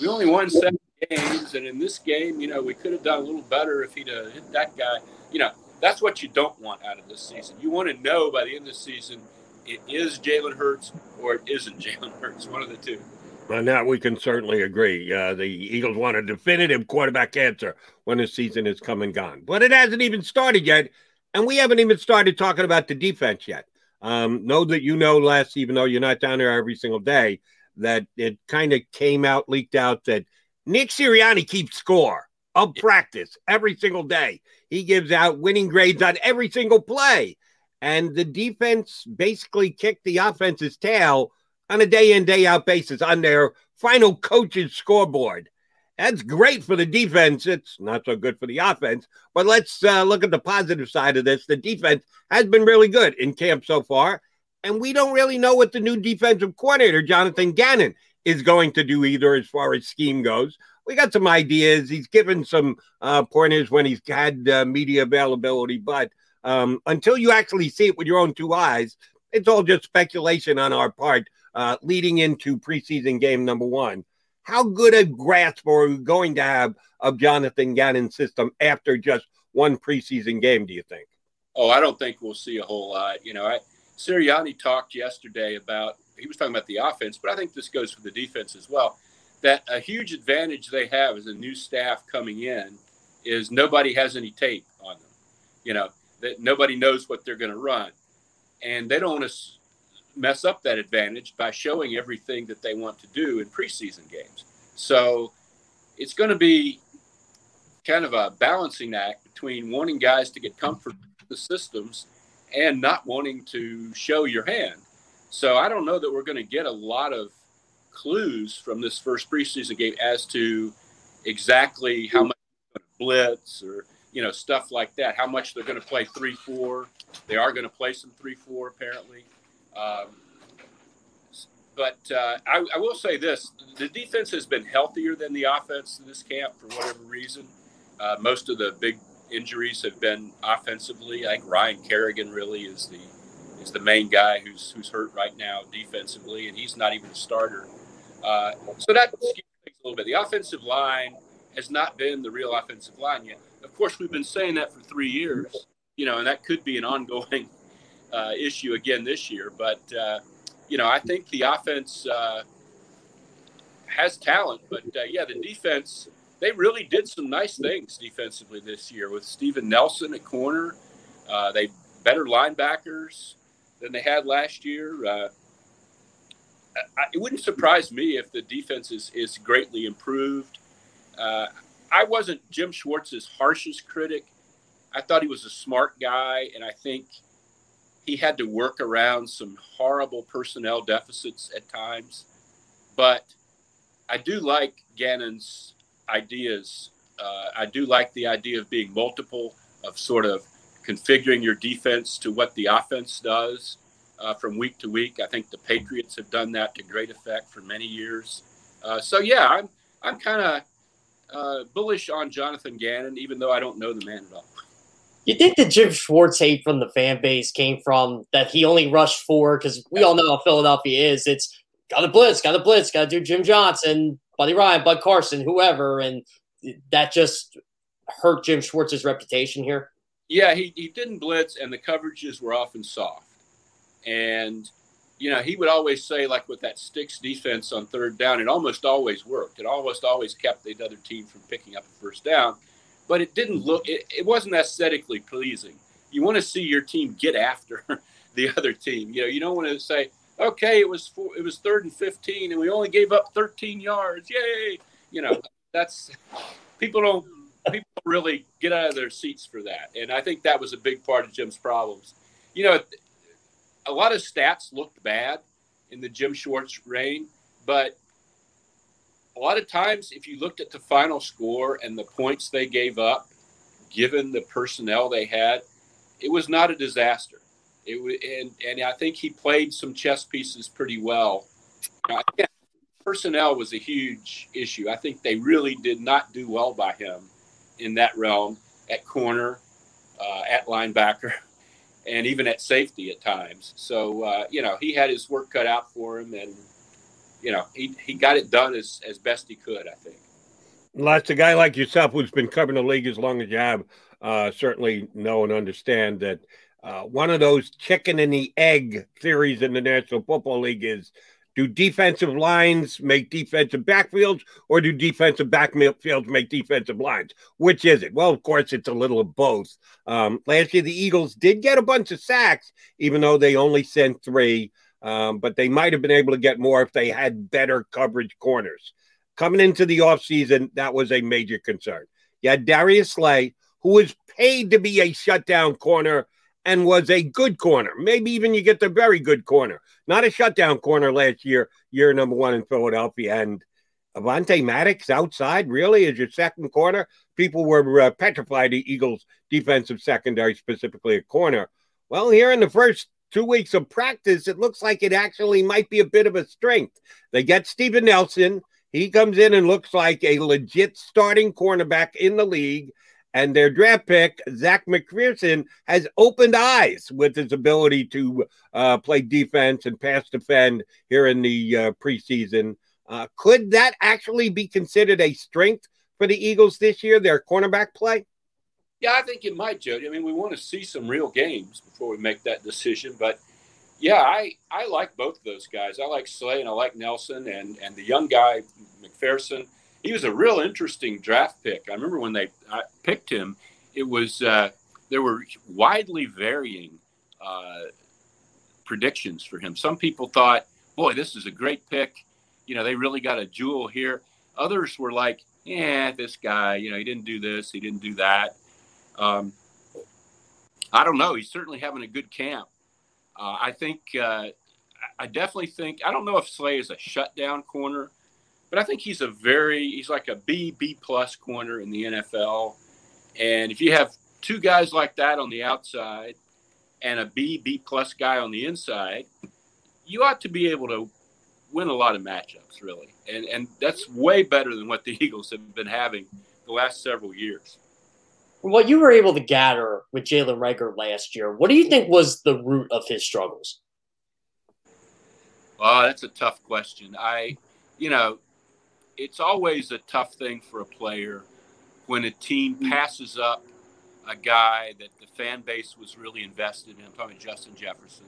We only won seven games, and in this game, you know, we could have done a little better if he'd have hit that guy. You know, that's what you don't want out of this season. You want to know by the end of the season it is Jalen Hurts or it isn't Jalen Hurts, one of the two. On that, we can certainly agree. Uh, the Eagles want a definitive quarterback answer when the season is come and gone. But it hasn't even started yet, and we haven't even started talking about the defense yet. Um, know that you know, Les, even though you're not down there every single day, that it kind of came out, leaked out that Nick Sirianni keeps score of practice every single day. He gives out winning grades on every single play. And the defense basically kicked the offense's tail on a day in, day out basis on their final coach's scoreboard. That's great for the defense. It's not so good for the offense. But let's uh, look at the positive side of this. The defense has been really good in camp so far. And we don't really know what the new defensive coordinator, Jonathan Gannon, is going to do either as far as scheme goes. We got some ideas. He's given some uh, pointers when he's had uh, media availability, but um, until you actually see it with your own two eyes, it's all just speculation on our part uh, leading into preseason game number one. How good a grasp are we going to have of Jonathan Gannon's system after just one preseason game, do you think? Oh, I don't think we'll see a whole lot. You know, I, Sirianni talked yesterday about, he was talking about the offense, but I think this goes for the defense as well. That a huge advantage they have as a new staff coming in is nobody has any tape on them. You know, that nobody knows what they're going to run. And they don't want to mess up that advantage by showing everything that they want to do in preseason games. So it's going to be kind of a balancing act between wanting guys to get comfort with the systems and not wanting to show your hand. So I don't know that we're going to get a lot of clues from this first preseason game as to exactly how much blitz or you know stuff like that. How much they're going to play three four. They are going to play some three four apparently. Um, but uh, I, I, will say this: the defense has been healthier than the offense in this camp for whatever reason. Uh, most of the big injuries have been offensively. I think Ryan Kerrigan really is the is the main guy who's who's hurt right now defensively, and he's not even a starter. Uh, so that things a little bit. The offensive line has not been the real offensive line yet. Of course, we've been saying that for three years, you know, and that could be an ongoing uh, issue again this year. But uh, you know, I think the offense uh, has talent, but uh, yeah, the defense they really did some nice things defensively this year with Steven Nelson at corner. Uh, they better linebackers than they had last year. Uh, I, it wouldn't surprise me if the defense is, is greatly improved. Uh, I wasn't Jim Schwartz's harshest critic. I thought he was a smart guy, and I think he had to work around some horrible personnel deficits at times. But I do like Gannon's ideas. Uh, I do like the idea of being multiple, of sort of configuring your defense to what the offense does uh, from week to week. I think the Patriots have done that to great effect for many years. Uh, so yeah, I'm I'm kind of uh, bullish on Jonathan Gannon, even though I don't know the man at all. You think the Jim Schwartz hate from the fan base came from that he only rushed four? Because we all know how Philadelphia is. It's got to blitz, got to blitz, got to do Jim Johnson, Buddy Ryan, Bud Carson, whoever, and that just hurt Jim Schwartz's reputation here. Yeah, he, he didn't blitz, and the coverages were often soft. And you know, he would always say, like with that sticks defense on third down, it almost always worked. It almost always kept the other team from picking up a first down, but it didn't look, it, it wasn't aesthetically pleasing. You want to see your team get after the other team. You know, you don't want to say, okay, it was four, it was third and 15 and we only gave up 13 yards. Yay. You know, that's people don't, people really get out of their seats for that. And I think that was a big part of Jim's problems. You know, a lot of stats looked bad in the Jim Schwartz reign, but a lot of times, if you looked at the final score and the points they gave up, given the personnel they had, it was not a disaster. It was, and and I think he played some chess pieces pretty well. Now, personnel was a huge issue. I think they really did not do well by him in that realm at corner, uh, at linebacker and even at safety at times. So uh, you know he had his work cut out for him, and you know he he got it done as as best he could. I think. Lots a guy like yourself who's been covering the league as long as you have uh, certainly know and understand that uh, one of those chicken and the egg theories in the National Football League is do defensive lines make defensive backfields, or do defensive backfields make defensive lines? Which is it? Well, of course, it's a little of both. Um, last year, the Eagles did get a bunch of sacks, even though they only sent three, um, but they might have been able to get more if they had better coverage corners. Coming into the offseason, that was a major concern. You had Darius Slay, who was paid to be a shutdown corner and was a good corner. Maybe even you get the very good corner. Not a shutdown corner last year, year number one in Philadelphia. And Avonte Maddox outside, really, as your second corner. People were uh, petrified the Eagles' defensive secondary, specifically a corner. Well, here in the first two weeks of practice, it looks like it actually might be a bit of a strength. They get Steven Nelson. He comes in and looks like a legit starting cornerback in the league. And their draft pick, Zech McPhearson, has opened eyes with his ability to uh, play defense and pass defend here in the uh, preseason. Uh, could that actually be considered a strength for the Eagles this year, their cornerback play? Yeah, I think it might, Jody. I mean, we want to see some real games before we make that decision. But yeah, I, I like both of those guys. I like Slay and I like Nelson and, and the young guy, McPhearson he was a real interesting draft pick. I remember when they picked him, it was uh, there were widely varying uh, predictions for him. Some people thought, "Boy, this is a great pick." You know, they really got a jewel here. Others were like, "Yeah, this guy, you know, he didn't do this, he didn't do that." Um, I don't know. He's certainly having a good camp. Uh, I think uh, I definitely think I don't know if Slay is a shutdown corner, but I think he's a very he's like a B B plus corner in the NFL. And if you have two guys like that on the outside and a B B plus guy on the inside, you ought to be able to win a lot of matchups, really. And and that's way better than what the Eagles have been having the last several years. what you were able to gather with Jalen Reagor last year, what do you think was the root of his struggles? Oh, that's a tough question. I, you know, it's always a tough thing for a player when a team mm. passes up a guy that the fan base was really invested in. I'm talking Justin Jefferson,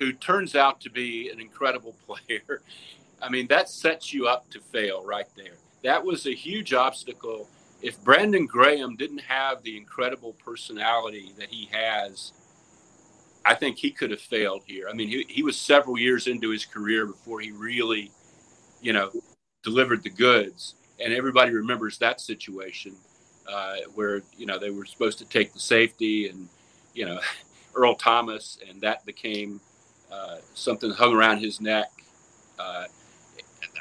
who turns out to be an incredible player. I mean, that sets you up to fail right there. That was a huge obstacle. If Brandon Graham didn't have the incredible personality that he has, I think he could have failed here. I mean, he, he was several years into his career before he really, you know, delivered the goods. And everybody remembers that situation uh, where, you know, they were supposed to take the safety and, you know, Earl Thomas, and that became uh, something hung around his neck. Uh,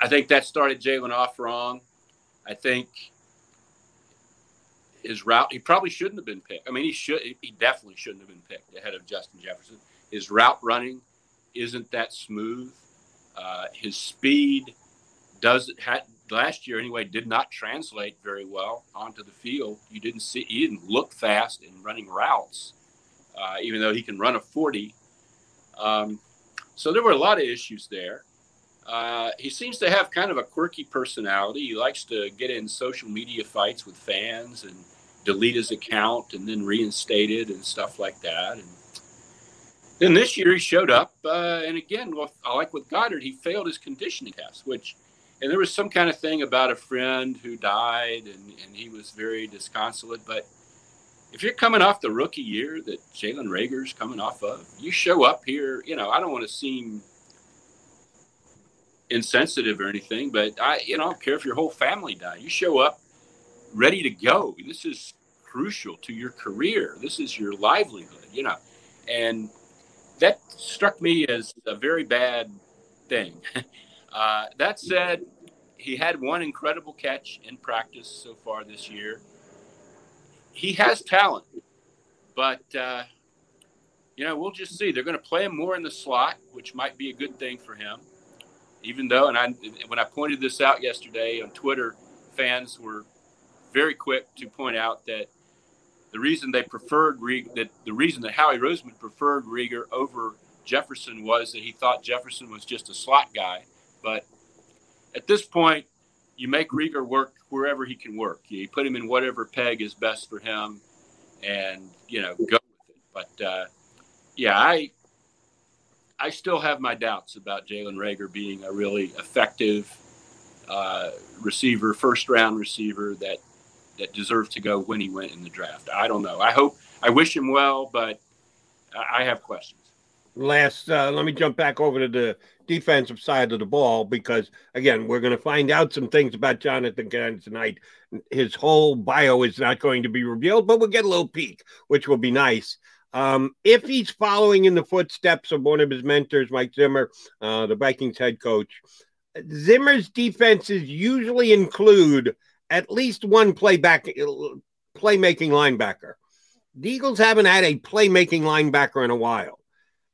I think that started Jalen off wrong. I think his route, he probably shouldn't have been picked. I mean, he should, he definitely shouldn't have been picked ahead of Justin Jefferson. His route running isn't that smooth. Uh, his speed does had last year anyway did not translate very well onto the field. You didn't see he didn't look fast in running routes, uh, even though he can run a forty. Um, so there were a lot of issues there. Uh, he seems to have kind of a quirky personality. He likes to get in social media fights with fans and delete his account and then reinstate it and stuff like that. And then this year he showed up, uh, and again, well, like with Goedert, he failed his conditioning test, which, and there was some kind of thing about a friend who died, and, and he was very disconsolate. But if you're coming off the rookie year that Jalen Reagor's coming off of, you show up here. You know, I don't want to seem insensitive or anything, but I, you know, I don't care if your whole family died. You show up ready to go. This is crucial to your career. This is your livelihood, you know. And that struck me as a very bad thing. Uh, that said, he had one incredible catch in practice so far this year. He has talent, but uh, you know we'll just see. They're going to play him more in the slot, which might be a good thing for him. Even though, and I when I pointed this out yesterday on Twitter, fans were very quick to point out that the reason they preferred that the reason that Howie Roseman preferred Reagor over Jefferson was that he thought Jefferson was just a slot guy. But at this point, you make Reagor work wherever he can work. You put him in whatever peg is best for him, and you know go with it. But uh, yeah, I I still have my doubts about Jalen Reagor being a really effective uh, receiver, first round receiver that that deserves to go when he went in the draft. I don't know. I hope I wish him well, but I have questions. Last, uh, let me jump back over to the defensive side of the ball because again, we're going to find out some things about Jonathan Gannon tonight. His whole bio is not going to be revealed, but we'll get a little peek, which will be nice. Um, if he's following in the footsteps of one of his mentors, Mike Zimmer, uh, the Vikings head coach, Zimmer's defenses usually include at least one playback playmaking linebacker. The Eagles haven't had a playmaking linebacker in a while.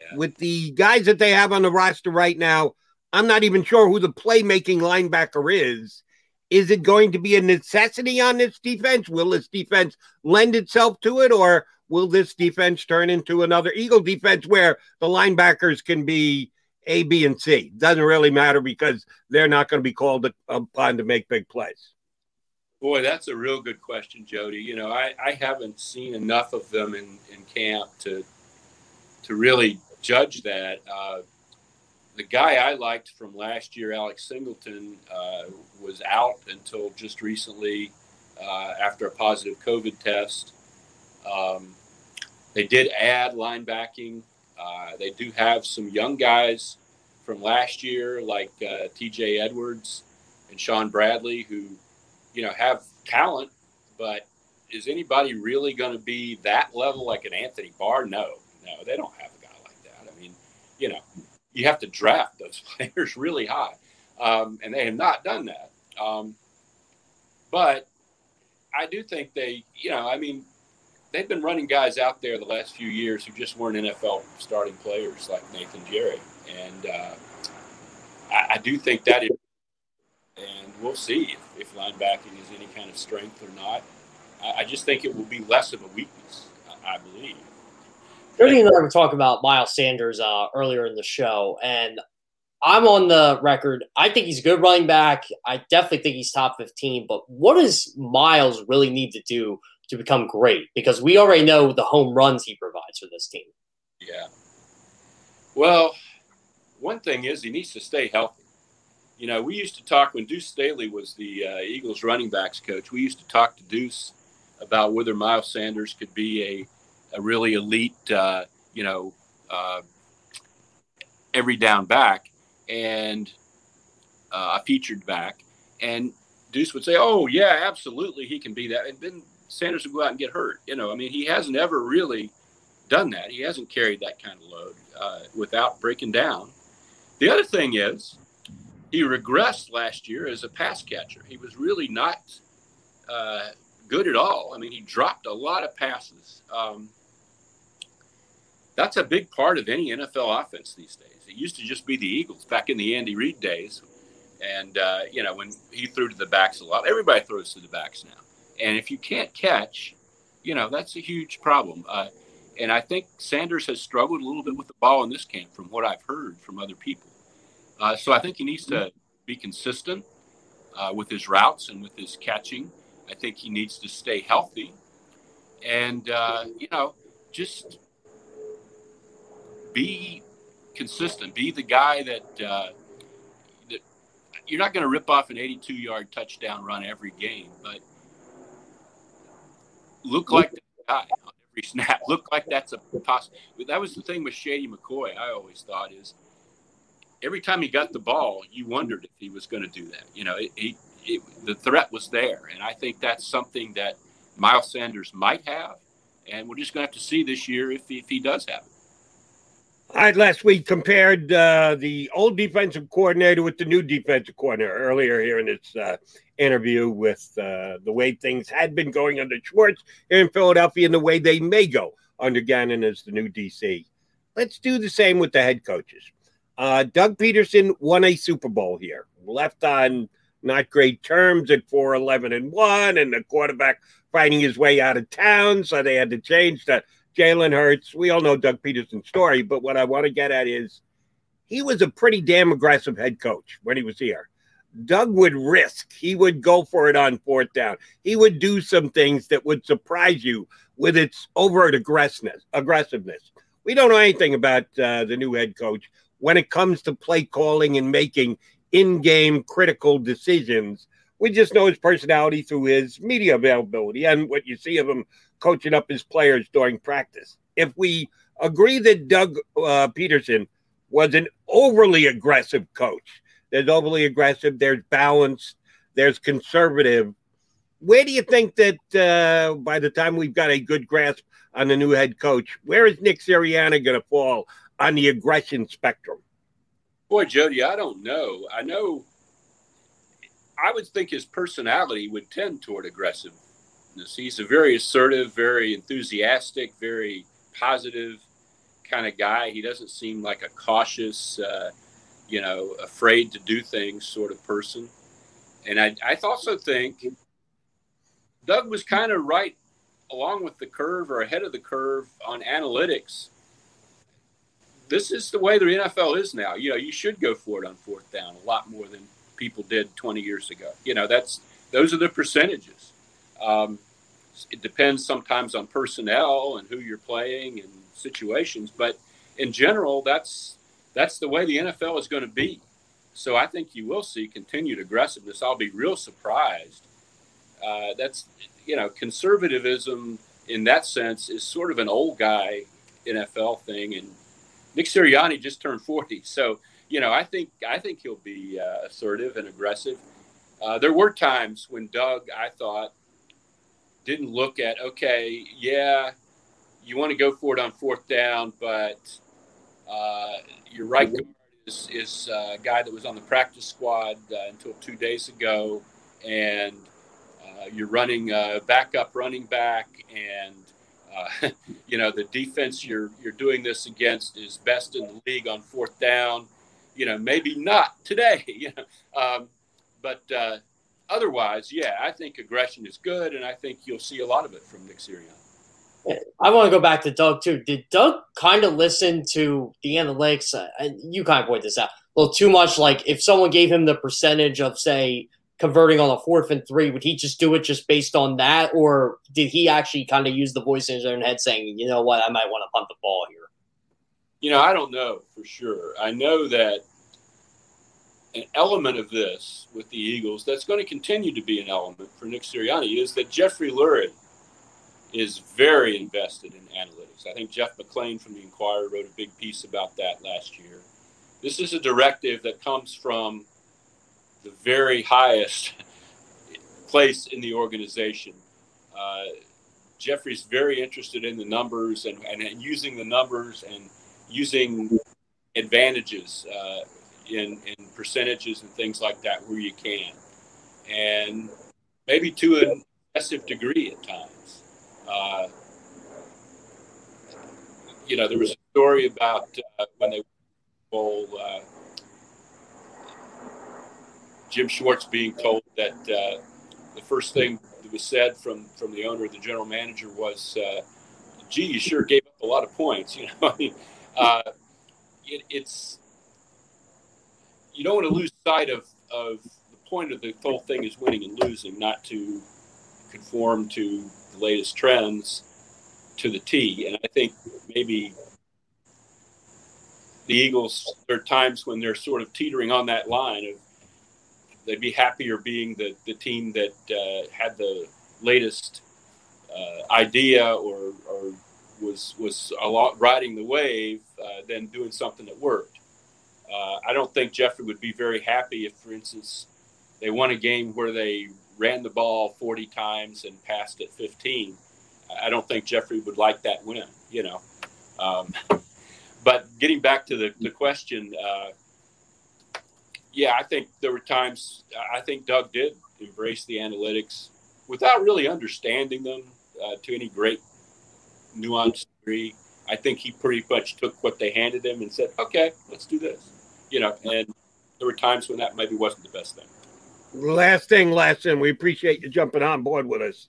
Yeah. With the guys that they have on the roster right now, I'm not even sure who the playmaking linebacker is. Is it going to be a necessity on this defense? Will this defense lend itself to it, or will this defense turn into another Eagle defense where the linebackers can be A, B, and C? Doesn't really matter because they're not going to be called upon to make big plays. Boy, that's a real good question, Jody. You know, I, I haven't seen enough of them in, in camp to to really judge that. Uh, the guy I liked from last year, Alex Singleton, uh, was out until just recently uh, after a positive COVID test. Um, they did add linebacking. Uh, they do have some young guys from last year, like uh, T.J. Edwards and Shaun Bradley, who you know, have talent, but is anybody really going to be that level like an Anthony Barr? No, no, they don't have a guy like that. I mean, you know, you have to draft those players really high, um, and they have not done that. Um, but I do think they, you know, I mean, they've been running guys out there the last few years who just weren't NFL starting players like Nathan Gerry, and uh, I, I, do think that is, and we'll see if, if, linebacking is any kind of strength or not. I, I just think it will be less of a weakness, I, I believe. Jody and I were talking about Miles Sanders uh, earlier in the show, and I'm on the record. I think he's a good running back. I definitely think he's top 15. But what does Miles really need to do to become great? Because we already know the home runs he provides for this team. Yeah. Well, one thing is he needs to stay healthy. You know, we used to talk when Deuce Staley was the uh, Eagles running backs coach. We used to talk to Deuce about whether Miles Sanders could be a, a really elite, uh, you know, uh, every down back and uh, a featured back. And Deuce would say, "Oh yeah, absolutely, he can be that." And then Sanders would go out and get hurt. You know, I mean, he hasn't ever really done that. He hasn't carried that kind of load uh, without breaking down. The other thing is, he regressed last year as a pass catcher. He was really not uh, good at all. I mean, he dropped a lot of passes. Um, that's a big part of any NFL offense these days. It used to just be the Eagles back in the Andy Reid days. And, uh, you know, when he threw to the backs a lot, everybody throws to the backs now. And if you can't catch, you know, that's a huge problem. Uh, and I think Sanders has struggled a little bit with the ball in this camp from what I've heard from other people. Uh, so I think he needs to be consistent uh, with his routes and with his catching. I think he needs to stay healthy. And, uh, you know, just be consistent. Be the guy that uh, that you're not going to rip off an 82 yard touchdown run every game, but look like the guy on every snap. Look like that's a possible. That was the thing with Shady McCoy. I always thought is every time he got the ball, you wondered if he was going to do that. You know, it, it, it, the threat was there, and I think that's something that Miles Sanders might have, and we're just going to have to see this year if, if he does have it. I last week compared uh, the old defensive coordinator with the new defensive coordinator earlier here in this uh, interview with uh, the way things had been going under Schwartz here in Philadelphia and the way they may go under Gannon as the new DC. Let's do the same with the head coaches. Uh, Doug Pederson won a Super Bowl here, left on not great terms at 4 11 and 1, and the quarterback fighting his way out of town. So they had to change the Jalen Hurts. We all know Doug Pederson's story, but what I want to get at is he was a pretty damn aggressive head coach when he was here. Doug would risk, he would go for it on fourth down. He would do some things that would surprise you with its overt aggressiveness. aggressiveness. We don't know anything about uh, the new head coach when it comes to play calling and making in game critical decisions. We just know his personality through his media availability and what you see of him coaching up his players during practice. If we agree that Doug uh, Pederson was an overly aggressive coach, there's overly aggressive, there's balanced, there's conservative. Where do you think that uh, by the time we've got a good grasp on the new head coach, where is Nick Sirianni going to fall on the aggression spectrum? Boy, Jody, I don't know. I know I would think his personality would tend toward aggressive He's a very assertive, very enthusiastic, very positive kind of guy. He doesn't seem like a cautious, uh, you know, afraid to do things sort of person. And I, I also think Doug was kind of right along with the curve or ahead of the curve on analytics. This is the way the NFL is now. You know, you should go for it on fourth down a lot more than people did 20 years ago. You know, that's those are the percentages. Um, it depends sometimes on personnel and who you're playing and situations, but in general, that's that's the way the NFL is going to be. So I think you will see continued aggressiveness. I'll be real surprised. Uh, that's you know conservatism in that sense is sort of an old guy NFL thing, and Nick Sirianni just turned 40, so you know I think I think he'll be uh, assertive and aggressive. Uh, there were times when Doug, I thought, didn't look at okay, yeah, you want to go for it on fourth down, but uh, your right guard is is a guy that was on the practice squad uh, until two days ago, and uh, you're running a backup running back, and uh, you know the defense you're you're doing this against is best in the league on fourth down. You know, maybe not today. You know, um, but uh, otherwise, yeah, I think aggression is good, and I think you'll see a lot of it from Nick Sirianni. I want to go back to Doug too. Did Doug kind of listen to the analytics? Uh, you kind of point this out a little too much. Like if someone gave him the percentage of say converting on a fourth and three, would he just do it just based on that, or did he actually kind of use the voice in his own head saying, you know what, I might want to punt the ball here? You know, I don't know for sure. I know that an element of this with the Eagles that's going to continue to be an element for Nick Sirianni is that Jeffrey Lurie is very invested in analytics. I think Jeff McLane from the Inquirer wrote a big piece about that last year. This is a directive that comes from the very highest place in the organization. Uh, Jeffrey's very interested in the numbers and, and, and, using the numbers and using advantages uh, in, in percentages and things like that where you can. And maybe to an excessive degree at times. Uh, you know, there was a story about uh, when they bowl, uh, Jim Schwartz being told that uh, the first thing that was said from from the owner, the general manager, was, uh, "Gee, you sure gave up a lot of points." You know, I mean, uh, it, it's you don't want to lose sight of of the point of the whole thing is winning and losing, not to conform to the latest trends to the T. And I think maybe the Eagles, there are times when they're sort of teetering on that line of they'd be happier being the, the team that uh, had the latest uh, idea or, or was was a lot riding the wave uh, than doing something that worked. Uh, I don't think Jeffrey would be very happy if, for instance, they won a game where they ran the ball 40 times and passed it 15. I don't think Jeffrey would like that win, you know. Um, but getting back to the, the question, uh, yeah, I think there were times, I think Doug did embrace the analytics without really understanding them uh, to any great nuance degree. I think he pretty much took what they handed him and said, okay, let's do this. You know, and there were times when that maybe wasn't the best thing. Last thing, last thing. We appreciate you jumping on board with us.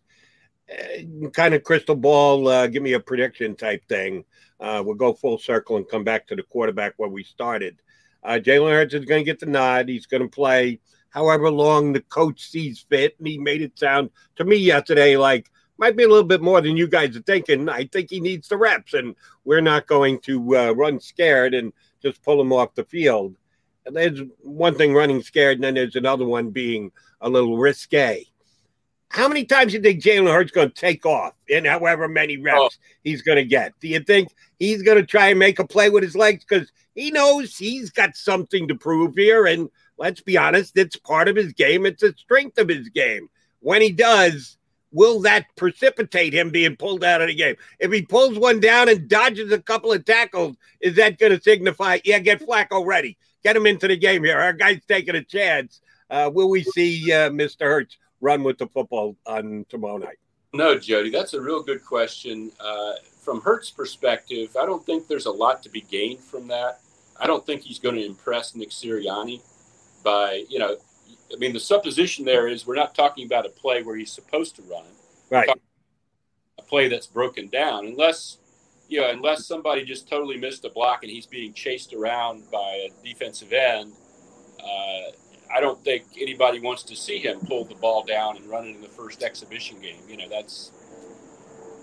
Uh, kind of crystal ball, uh, give me a prediction type thing. Uh, we'll go full circle and come back to the quarterback where we started. Uh, Jalen Hurts is going to get the nod. He's going to play however long the coach sees fit. And he made it sound to me yesterday like might be a little bit more than you guys are thinking. I think he needs the reps, and we're not going to uh, run scared and just pull him off the field there's one thing running scared, and then there's another one being a little risque. How many times do you think Jalen Hurts going to take off in however many reps oh. he's going to get? Do you think he's going to try and make a play with his legs because he knows he's got something to prove here? And let's be honest, it's part of his game. It's a strength of his game. When he does, will that precipitate him being pulled out of the game? If he pulls one down and dodges a couple of tackles, is that going to signify, yeah, get Flacco ready? get him into the game here. Our guy's taking a chance. Uh, will we see uh, Mr. Hurts run with the football on tomorrow night? No, Jody, that's a real good question. Uh, from Hurts's perspective, I don't think there's a lot to be gained from that. I don't think he's going to impress Nick Sirianni by, you know, I mean, the supposition there is we're not talking about a play where he's supposed to run. Right. A play that's broken down, unless you know, unless somebody just totally missed a block and he's being chased around by a defensive end, uh, I don't think anybody wants to see him pull the ball down and run it in the first exhibition game. You know, that's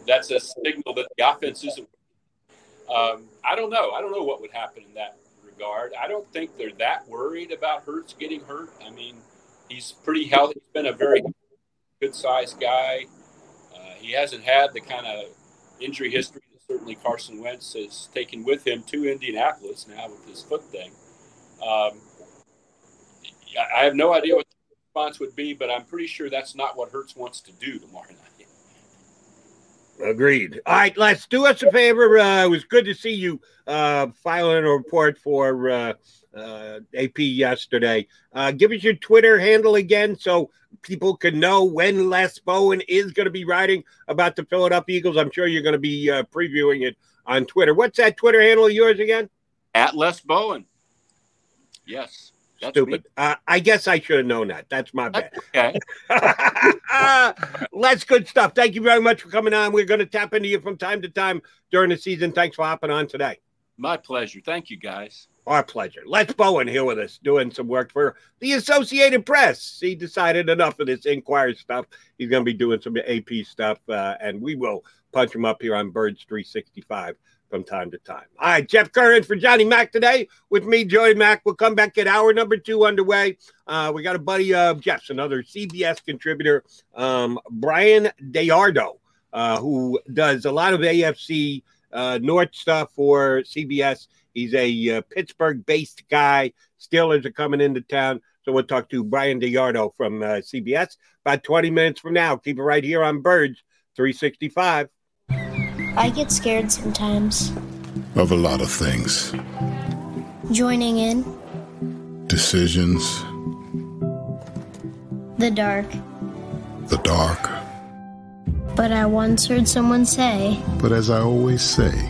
that's a signal that the offense isn't. Um, I don't know. I don't know what would happen in that regard. I don't think they're that worried about Hurts getting hurt. I mean, he's pretty healthy. He's been a very good sized guy. Uh, he hasn't had the kind of injury history that certainly Carson Wentz has taken with him to Indianapolis now with his foot thing. Um, I have no idea what the response would be, but I'm pretty sure that's not what Hurts wants to do tomorrow night. Agreed. All right, let's do us a favor. Uh, it was good to see you uh, filing a report for uh, AP yesterday. Uh, give us your Twitter handle again so people can know when Les Bowen is going to be writing about the Philadelphia Eagles. I'm sure you're going to be uh, previewing it on Twitter. What's that Twitter handle of yours again? At Les Bowen. Yes. That's Stupid. Uh, I guess I should have known that. That's my bad. Okay. Let's good stuff. Thank you very much for coming on. We're going to tap into you from time to time during the season. Thanks for hopping on today. My pleasure. Thank you, guys. Our pleasure. Les Bowen here with us doing some work for the Associated Press. He decided enough of this Inquirer stuff. He's going to be doing some AP stuff, uh, and we will punch him up here on Birds 365 from time to time. All right, Jeff Kerr in for Johnny Mack today with me, Jody Mack. We'll come back at hour number two underway. Uh, we got a buddy of Jeff's, another CBS contributor, um, Brian DeArdo, uh, who does a lot of AFC uh, North stuff for CBS. He's a uh, Pittsburgh based guy. Steelers are coming into town. So we'll talk to Brian DeArdo from uh, CBS about 20 minutes from now. Keep it right here on Birds 365. I get scared sometimes. Of a lot of things. Joining in, Decisions, the dark. the dark. But I once heard someone say, But as I always say,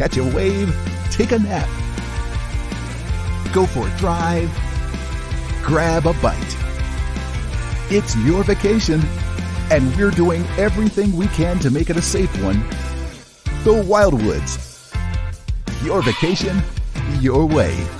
Catch a wave, take a nap, go for a drive, grab a bite. It's your vacation, and we're doing everything we can to make it a safe one. The Wildwoods. Your vacation, your way.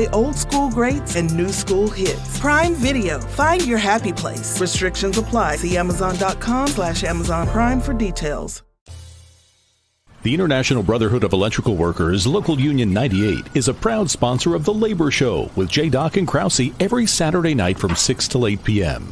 old school greats and new school hits. Prime Video, find your happy place. Restrictions apply. See Amazon.com slash Amazon Prime for details. The International Brotherhood of Electrical Workers, Local Union 98, is a proud sponsor of The Labor Show with J. Doc and Krause every Saturday night from 6 to 8 p.m.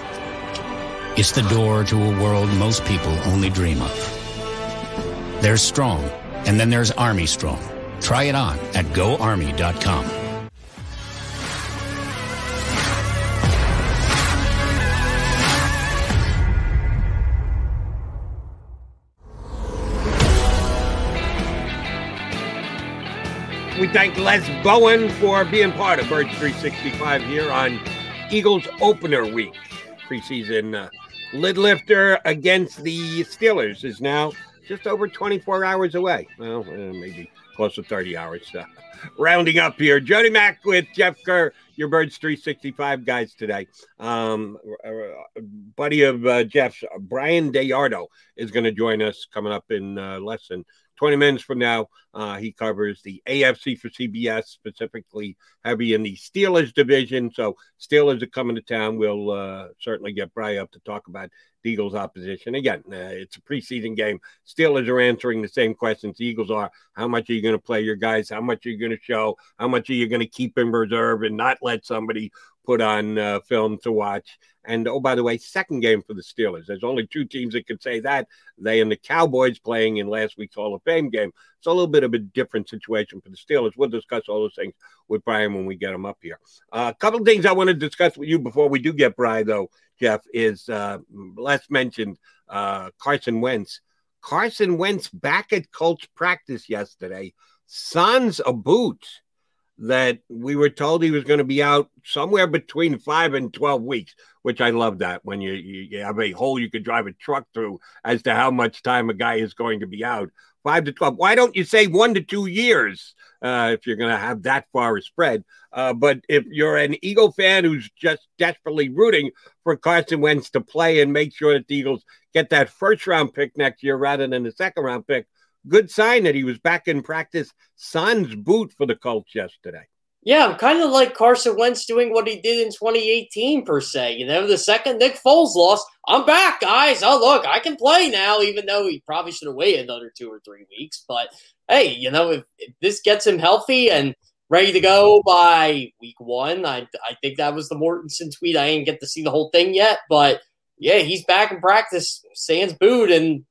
It's the door to a world most people only dream of. There's Strong, and then there's Army Strong. Try it on at goarmy.com. We thank Les Bowen for being part of Birds 365 here on Eagles opener week. Preseason uh, lid lifter against the Steelers is now just over 24 hours away. Well, uh, maybe close to 30 hours. Uh, rounding up here, Jody Mack with Jeff Kerr, your Birds 365 guys today. Um, buddy of uh, Jeff's, Brian DeArdo, is going to join us coming up in uh, less than 20 minutes from now. Uh, he covers the AFC for CBS, specifically heavy in the Steelers division. So Steelers are coming to town. We'll uh, certainly get Bry up to talk about the Eagles' opposition. Again, uh, it's a preseason game. Steelers are answering the same questions the Eagles are. How much are you going to play your guys? How much are you going to show? How much are you going to keep in reserve and not let somebody put on uh, film to watch? And oh, by the way, second game for the Steelers. There's only two teams that could say that. They and the Cowboys playing in last week's Hall of Fame game. It's a little bit of a different situation for the Steelers. We'll discuss all those things with Brian when we get him up here. Uh, a couple of things I want to discuss with you before we do get Brian, though, Jeff, is uh, last mentioned uh, Carson Wentz. Carson Wentz back at Colts practice yesterday, Sons a boot that we were told he was going to be out somewhere between five and 12 weeks, which I love that when you, you have a hole you could drive a truck through as to how much time a guy is going to be out. Five to 12. Why don't you say one to two years uh, if you're going to have that far a spread? Uh, but if you're an Eagle fan who's just desperately rooting for Carson Wentz to play and make sure that the Eagles get that first round pick next year rather than the second round pick, good sign that he was back in practice sans boot for the Colts yesterday. Yeah, I'm kind of like Carson Wentz doing what he did in 2018, per se. You know, the second Nick Foles lost, I'm back, guys. Oh, look, I can play now, even though he probably should have waited another two or three weeks. But hey, you know, if, if this gets him healthy and ready to go by week one, I, I think that was the Mortensen tweet. I didn't get to see the whole thing yet, but yeah, he's back in practice, sans boot, and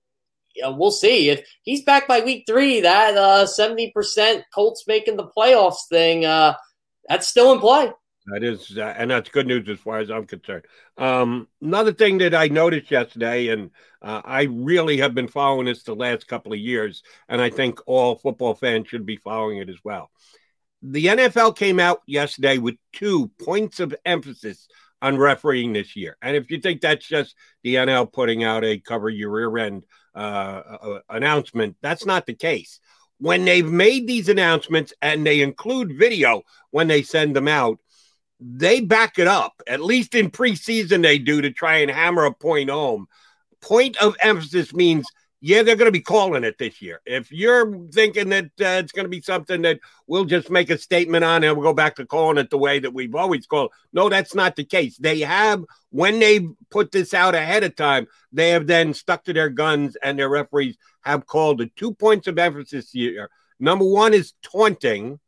you know, we'll see if he's back by week three. That uh, seventy percent Colts making the playoffs thing, uh, that's still in play. That is, uh, and that's good news as far as I'm concerned. Um, another thing that I noticed yesterday, and uh, I really have been following this the last couple of years, and I think all football fans should be following it as well. The NFL came out yesterday with two points of emphasis on refereeing this year. And if you think that's just the NL putting out a cover your rear end uh, uh, announcement, that's not the case. When they've made these announcements and they include video when they send them out, they back it up. At least in preseason, they do to try and hammer a point home. Point of emphasis means yeah, they're going to be calling it this year. If you're thinking that uh, it's going to be something that we'll just make a statement on and we'll go back to calling it the way that we've always called, no, that's not the case. They have, when they put this out ahead of time, they have then stuck to their guns and their referees have called the two points of emphasis here. Number one is taunting,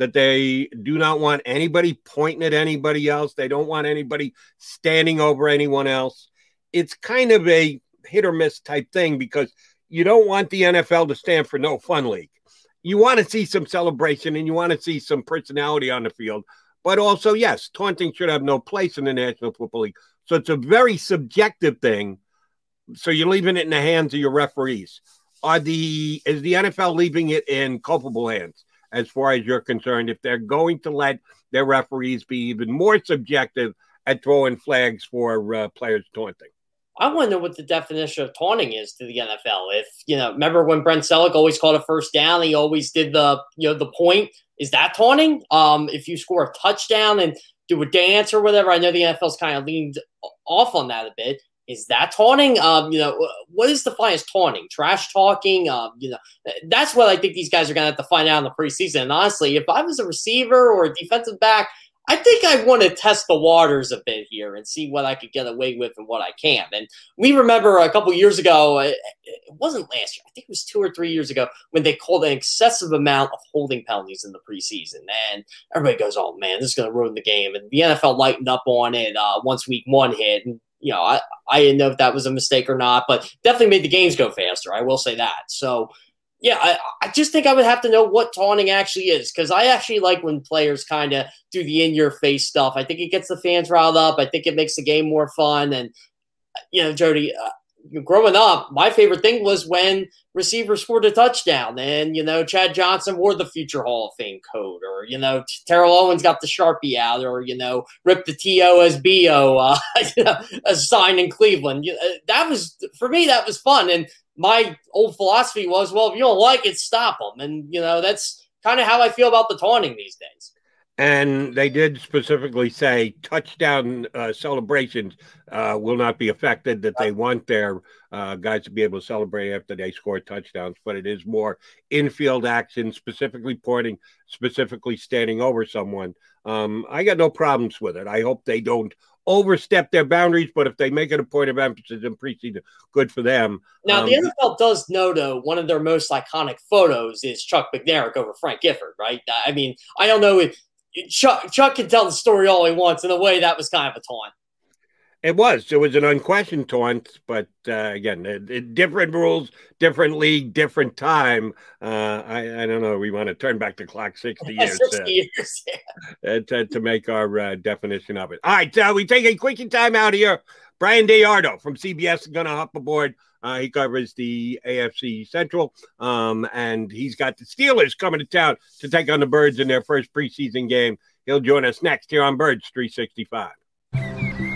that they do not want anybody pointing at anybody else. They don't want anybody standing over anyone else. It's kind of a hit or miss type thing because you don't want the NFL to stand for no fun league. You want to see some celebration and you want to see some personality on the field. But also, yes, taunting should have no place in the National Football League. So it's a very subjective thing. So you're leaving it in the hands of your referees. Are the is the NFL leaving it in culpable hands as far as you're concerned? If they're going to let their referees be even more subjective at throwing flags for uh, players taunting. I wonder what the definition of taunting is to the NFL. If you know, remember when Brent Celek always called a first down, he always did the you know the point. Is that taunting? Um, if you score a touchdown and do a dance or whatever, I know the NFL's kind of leaned off on that a bit. Is that taunting? Um, you know, what is defined as taunting? Trash talking? Um, you know, that's what I think these guys are going to have to find out in the preseason. And honestly, if I was a receiver or a defensive back, I think I want to test the waters a bit here and see what I could get away with and what I can't. And we remember a couple years ago, it wasn't last year, I think it was two or three years ago, when they called an excessive amount of holding penalties in the preseason. And everybody goes, oh man, this is going to ruin the game. And the NFL lightened up on it uh, once week one hit. And, you know, I, I didn't know if that was a mistake or not, but definitely made the games go faster. I will say that. So, yeah, I, I just think I would have to know what taunting actually is because I actually like when players kind of do the in your face stuff. I think it gets the fans riled up. I think it makes the game more fun. And, you know, Jody, uh, growing up, my favorite thing was when receivers scored a touchdown and, you know, Chad Johnson wore the future Hall of Fame coat or, you know, Terrell Owens got the Sharpie out or, you know, ripped the TO as BO, uh, a sign in Cleveland. Uh, that was, for me, that was fun. And, my old philosophy was, well, if you don't like it, stop them. And, you know, that's kind of how I feel about the taunting these days. And they did specifically say touchdown uh, celebrations uh, will not be affected, that they want their uh, guys to be able to celebrate after they score touchdowns, but it is more infield action, specifically pointing, specifically standing over someone. Um, I got no problems with it. I hope they don't overstep their boundaries, but if they make it a point of emphasis in preseason, good for them. Now, um, the NFL does know, though, one of their most iconic photos is Chuck Bednarik over Frank Gifford, right? I mean, I don't know if Chuck, Chuck can tell the story all he wants. In a way, that was kind of a taunt. It was. It was an unquestioned taunt, but uh, again, it, it, different rules, different league, different time. Uh, I, I, don't know. We want to turn back the clock 60 years, 60 uh, years yeah. Uh, to, to, make our uh, definition of it. All right, uh, we take a quick time out here. Brian DeArdo from CBS is going to hop aboard. he covers the AFC Central, um, and he's got the Steelers coming to town to take on the Birds in their first preseason game. He'll join us next here on Birds 365.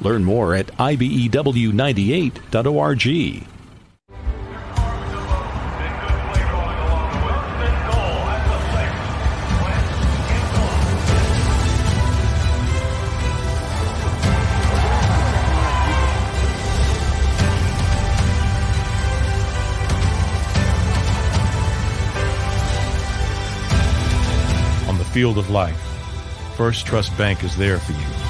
Learn more at IBEW98.org. field of life, First Trust Bank is there for you.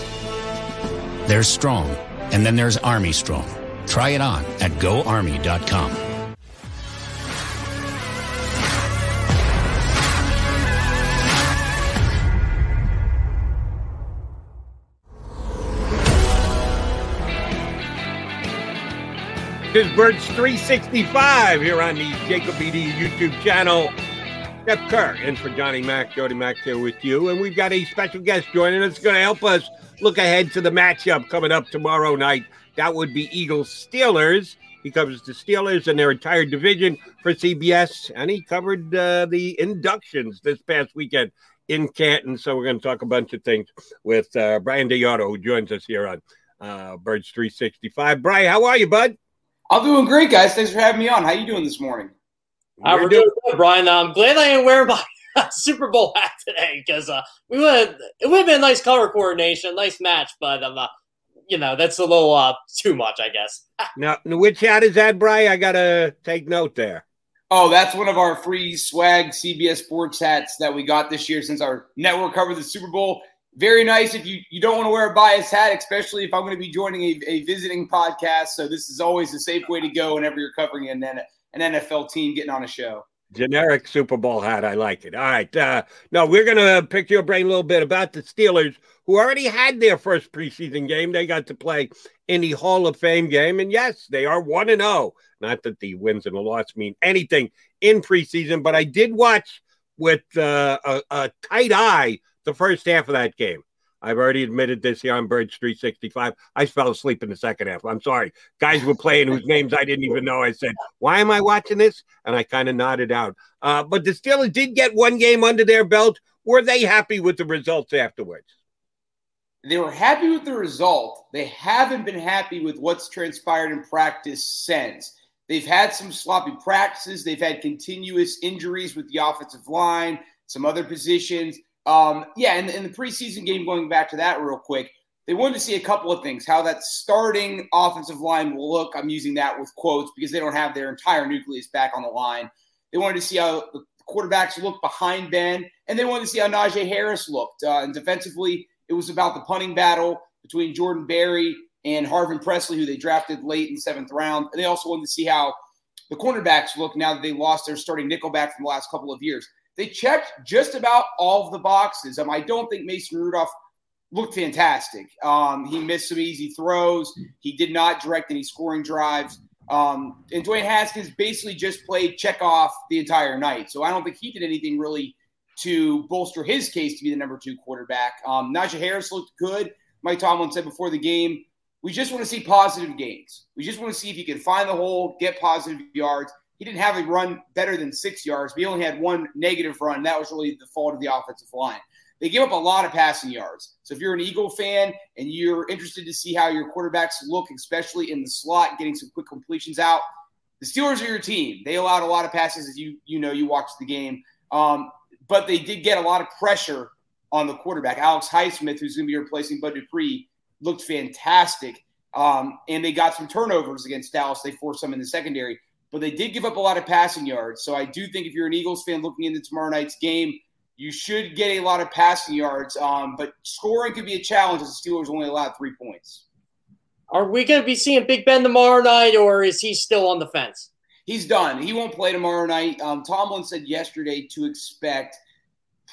There's Strong, and then there's Army Strong. Try it on at goarmy.com. This is Birds 365 here on the Jacob BD YouTube channel. Jeff Kerr in for Johnny Mac, Jody Mac here with you. And we've got a special guest joining us going to help us look ahead to the matchup coming up tomorrow night. That would be Eagles Steelers. He covers the Steelers and their entire division for CBS, and he covered uh, the inductions this past weekend in Canton. So we're going to talk a bunch of things with uh, Brian DeArdo, who joins us here on uh, Birds 365. Brian, how are you, bud? I'm doing great, guys. Thanks for having me on. How are you doing this morning? Uh, we're doing good, Brian. I'm glad I didn't wear my Super Bowl hat today because uh, we would it would have been a nice color coordination, nice match, but um, uh, you know that's a little uh, too much, I guess. now, which hat is that, Brian? I gotta take note there. Oh, that's one of our free swag CBS Sports hats that we got this year since our network covered the Super Bowl. Very nice if you, you don't want to wear a bias hat, especially if I'm going to be joining a, a visiting podcast. So this is always a safe way to go whenever you're covering an, an NFL team getting on a show. Generic Super Bowl hat. I like it. All right. Uh, no, we're going to pick your brain a little bit about the Steelers, who already had their first preseason game. They got to play in the Hall of Fame game. And yes, they are 1 and 0. Not that the wins and the loss mean anything in preseason, but I did watch with uh, a, a tight eye the first half of that game. I've already admitted this here on Birds 365. I fell asleep in the second half. I'm sorry. Guys were playing whose names I didn't even know. I said, Why am I watching this? And I kind of nodded out. Uh, but the Steelers did get one game under their belt. Were they happy with the results afterwards? They were happy with the result. They haven't been happy with what's transpired in practice since. They've had some sloppy practices. They've had continuous injuries with the offensive line, some other positions. Um, yeah, and in the preseason game, going back to that real quick, they wanted to see a couple of things how that starting offensive line will look. I'm using that with quotes because they don't have their entire nucleus back on the line. They wanted to see how the quarterbacks look behind Ben, and they wanted to see how Najee Harris looked. Uh, and defensively, it was about the punting battle between Jordan Berry and Harvin Presley, who they drafted late in the seventh round. And they also wanted to see how the cornerbacks look now that they lost their starting nickelback from the last couple of years. They checked just about all of the boxes. Um, I don't think Mason Rudolph looked fantastic. Um, he missed some easy throws. He did not direct any scoring drives. Um, and Dwayne Haskins basically just played check off the entire night. So I don't think he did anything really to bolster his case to be the number two quarterback. Um, Najee Harris looked good. Mike Tomlin said before the game, we just want to see positive gains. We just want to see if he can find the hole, get positive yards. He didn't have a run better than six yards, but he only had one negative run. That was really the fault of the offensive line. They give up a lot of passing yards. So if you're an Eagle fan and you're interested to see how your quarterbacks look, especially in the slot, getting some quick completions out, the Steelers are your team. They allowed a lot of passes, as you you know you watched the game, um, but they did get a lot of pressure on the quarterback. Alex Highsmith, who's going to be replacing Bud Dupree, looked fantastic, um, and they got some turnovers against Dallas. They forced some in the secondary, but they did give up a lot of passing yards. So I do think if you're an Eagles fan looking into tomorrow night's game, you should get a lot of passing yards. Um, but scoring could be a challenge as the Steelers only allowed three points. Are we going to be seeing Big Ben tomorrow night, or is he still on the fence? He's done. He won't play tomorrow night. Um, Tomlin said yesterday to expect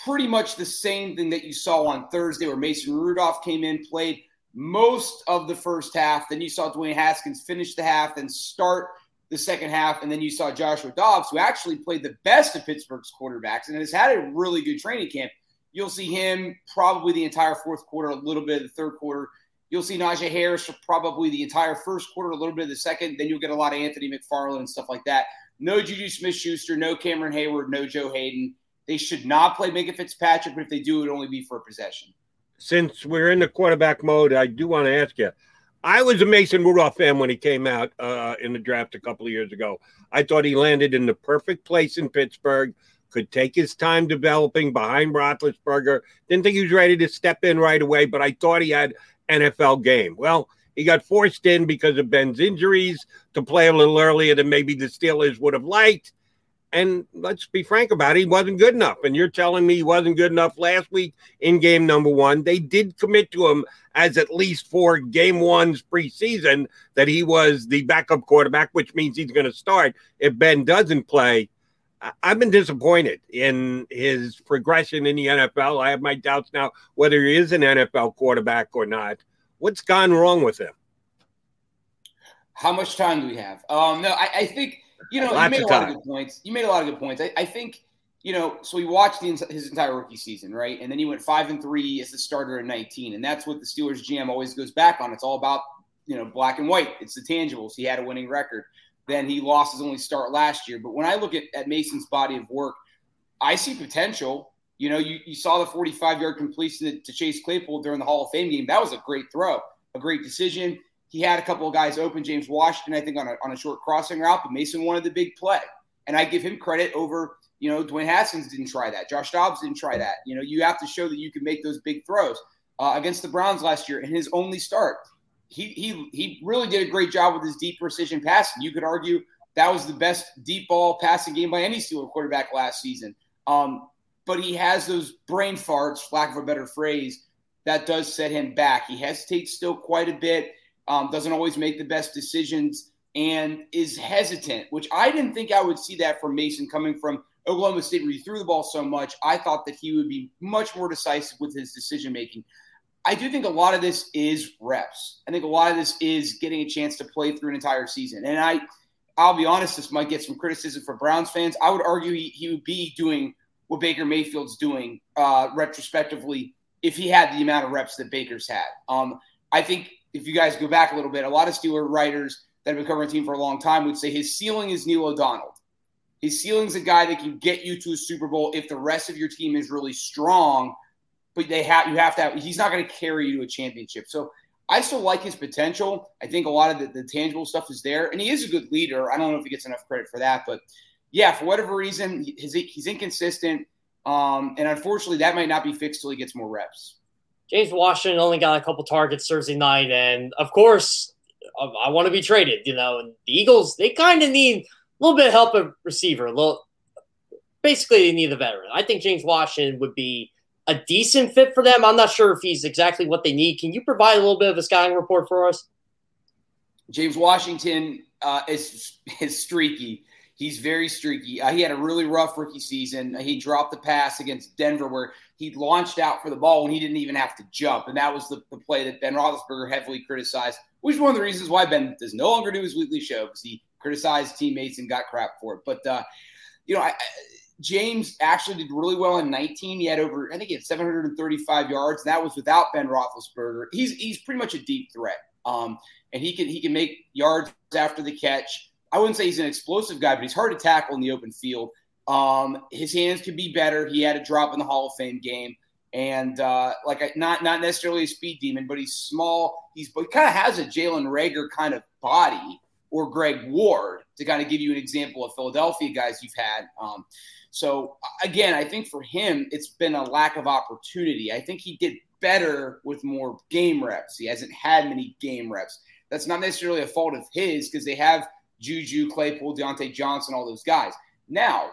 pretty much the same thing that you saw on Thursday, where Mason Rudolph came in, played most of the first half. Then you saw Dwayne Haskins finish the half, then start the second half. And then you saw Joshua Dobbs, who actually played the best of Pittsburgh's quarterbacks and has had a really good training camp. You'll see him probably the entire fourth quarter, a little bit of the third quarter. You'll see Najee Harris for probably the entire first quarter, a little bit of the second. Then you'll get a lot of Anthony McFarland and stuff like that. No Juju Smith Schuster, no Cameron Heyward, no Joe Haden. They should not play Minkah Fitzpatrick, but if they do, it would only be for a possession. Since we're in the quarterback mode, I do want to ask you. I was a Mason Rudolph fan when he came out uh, in the draft a couple of years ago. I thought he landed in the perfect place in Pittsburgh, could take his time developing behind Roethlisberger. Didn't think he was ready to step in right away, but I thought he had NFL game. Well, he got forced in because of Ben's injuries to play a little earlier than maybe the Steelers would have liked. And let's be frank about it, he wasn't good enough. And you're telling me he wasn't good enough last week in game number one. They did commit to him as at least four game ones preseason that he was the backup quarterback, which means he's going to start if Ben doesn't play. I've been disappointed in his progression in the NFL. I have my doubts now whether he is an NFL quarterback or not. What's gone wrong with him? How much time do we have? Um, no, I, I think you know, you made a lot of good points. You made a lot of good points. I, I think, you know, so he watched the, his entire rookie season, right? And then he went five and three as the starter in 19. And that's what the Steelers GM always goes back on. It's all about, you know, black and white. It's the tangibles. He had a winning record. Then he lost his only start last year. But when I look at, at Mason's body of work, I see potential. You know, you, you saw the 45 yard completion to Chase Claypool during the Hall of Fame game. That was a great throw, a great decision. He had a couple of guys open, James Washington, I think, on a, on a short crossing route, but Mason wanted the big play. And I give him credit over, you know, Dwayne Haskins didn't try that. Josh Dobbs didn't try that. You know, you have to show that you can make those big throws. Uh, against the Browns last year in his only start, he, he, he really did a great job with his deep precision passing. You could argue that was the best deep ball passing game by any Steeler quarterback last season. Um, but he has those brain farts, lack of a better phrase, that does set him back. He hesitates still quite a bit um, doesn't always make the best decisions, and is hesitant, which I didn't think I would see that from Mason coming from Oklahoma State, where he threw the ball so much. I thought that he would be much more decisive with his decision making. I do think a lot of this is reps. I think a lot of this is getting a chance to play through an entire season. And I, I'll be honest, this might get some criticism for Browns fans. I would argue he, he would be doing what Baker Mayfield's doing uh, retrospectively if he had the amount of reps that Baker's had. Um, I think if you guys go back a little bit, a lot of Steeler writers that have been covering the team for a long time would say his ceiling is Neil O'Donnell. His ceiling's a guy that can get you to a Super Bowl if the rest of your team is really strong, but they have you have to have, he's not going to carry you to a championship. So I still like his potential. I think a lot of the, the tangible stuff is there, and he is a good leader. I don't know if he gets enough credit for that, but yeah, for whatever reason, he's, he's inconsistent, um, and unfortunately, that might not be fixed till he gets more reps. James Washington only got a couple targets Thursday night, and of course, I, want to be traded. You know, and the Eagles they kind of need a little bit of help at receiver. A little, basically, they need a veteran. I think James Washington would be a decent fit for them. I'm not sure if he's exactly what they need. Can you provide a little bit of a scouting report for us? James Washington uh, is is streaky. He's very streaky. Uh, he had a really rough rookie season. He dropped the pass against Denver where he launched out for the ball when he didn't even have to jump. And that was the, the play that Ben Roethlisberger heavily criticized, which is one of the reasons why Ben does no longer do his weekly show because he criticized teammates and got crap for it. But, uh, you know, I, James actually did really well in 19. He had over, I think he had 735 yards. And that was without Ben Roethlisberger. He's, he's pretty much a deep threat. Um, and he can, he can make yards after the catch. I wouldn't say he's an explosive guy, but he's hard to tackle in the open field. Um, his hands could be better. He had a drop in the Hall of Fame game, and uh, like not not necessarily a speed demon, but he's small. He's but he kind of has a Jalen Reagor kind of body or Greg Ward to kind of give you an example of Philadelphia guys you've had. Um, so again, I think for him, it's been a lack of opportunity. I think he did better with more game reps. He hasn't had many game reps. That's not necessarily a fault of his because they have Juju, Claypool, Diontae Johnson, all those guys. Now,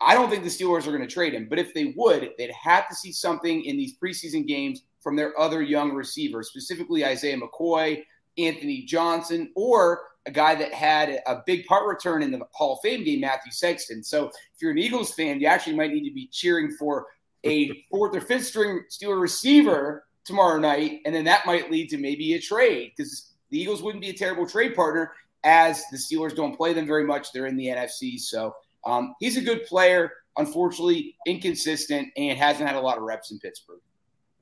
I don't think the Steelers are going to trade him, but if they would, they'd have to see something in these preseason games from their other young receivers, specifically Isaiah McKoy, Anthony Johnson, or a guy that had a big part return in the Hall of Fame game, Matthew Sexton. So if you're an Eagles fan, you actually might need to be cheering for a fourth or fifth string Steeler receiver tomorrow night, and then that might lead to maybe a trade because the Eagles wouldn't be a terrible trade partner as the Steelers don't play them very much. They're in the NFC. So um, he's a good player, unfortunately, inconsistent, and hasn't had a lot of reps in Pittsburgh.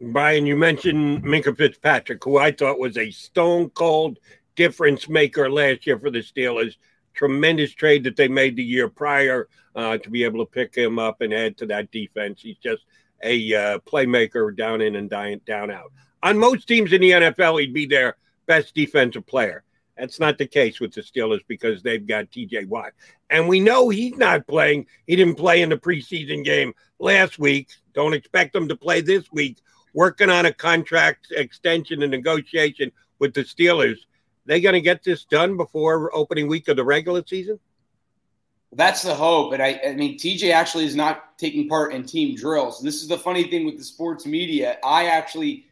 Brian, you mentioned Minkah Fitzpatrick, who I thought was a stone cold difference maker last year for the Steelers. tremendous trade that they made the year prior uh, to be able to pick him up and add to that defense. He's just a uh, playmaker down in and down, down out. On most teams in the NFL, he'd be their best defensive player. That's not the case with the Steelers because they've got TJ Watt. And we know he's not playing. He didn't play in the preseason game last week. Don't expect him to play this week. Working on a contract extension and negotiation with the Steelers. They going to get this done before opening week of the regular season? That's the hope. And I, I mean, TJ actually is not taking part in team drills. And this is the funny thing with the sports media. I actually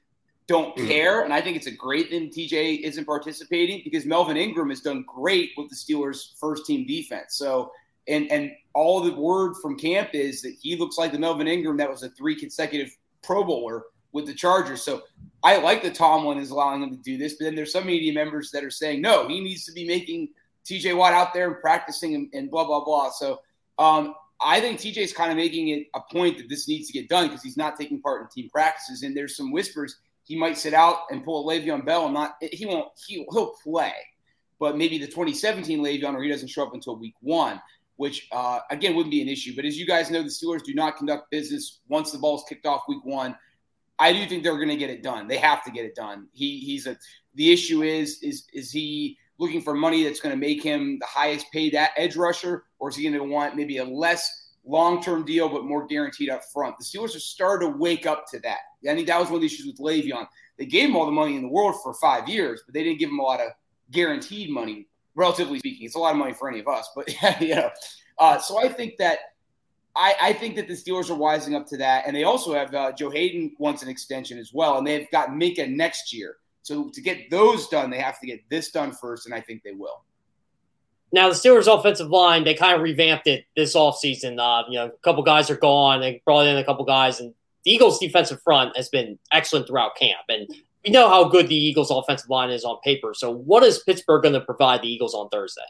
don't mm. care. And I think it's a great thing TJ isn't participating because Melvin Ingram has done great with the Steelers' first team defense. So, and and all the word from camp is that he looks like the Melvin Ingram that was a three consecutive Pro Bowler with the Chargers. So I like that Tomlin is allowing him to do this, but then there's some media members that are saying no, he needs to be making TJ Watt out there and practicing and, and blah blah blah. So um, I think TJ is kind of making it a point that this needs to get done because he's not taking part in team practices, and there's some whispers he might sit out and pull a Le'Veon Bell and not he won't he he'll play, but maybe the 2017 Le'Veon or he doesn't show up until week one, which uh, again wouldn't be an issue. But as you guys know, the Steelers do not conduct business once the ball's kicked off week one. I do think they're going to get it done. They have to get it done. He he's a the issue is is is he looking for money that's going to make him the highest paid edge rusher, or is he going to want maybe a less long term deal, but more guaranteed up front. The Steelers are starting to wake up to that. I think that was one of the issues with Le'Veon. They gave him all the money in the world for five years, but they didn't give him a lot of guaranteed money, relatively speaking. It's a lot of money for any of us, but you know. Uh, so I think that I, I, think that the Steelers are wising up to that, and they also have uh, Joe Haden wants an extension as well, and they've got Minkah next year. So to get those done, they have to get this done first, and I think they will. Now the Steelers' offensive line, they kind of revamped it this offseason. Uh, you know, a couple guys are gone. They brought in a couple guys, and the Eagles' defensive front has been excellent throughout camp. And we know how good the Eagles' offensive line is on paper. So, what is Pittsburgh going to provide the Eagles on Thursday?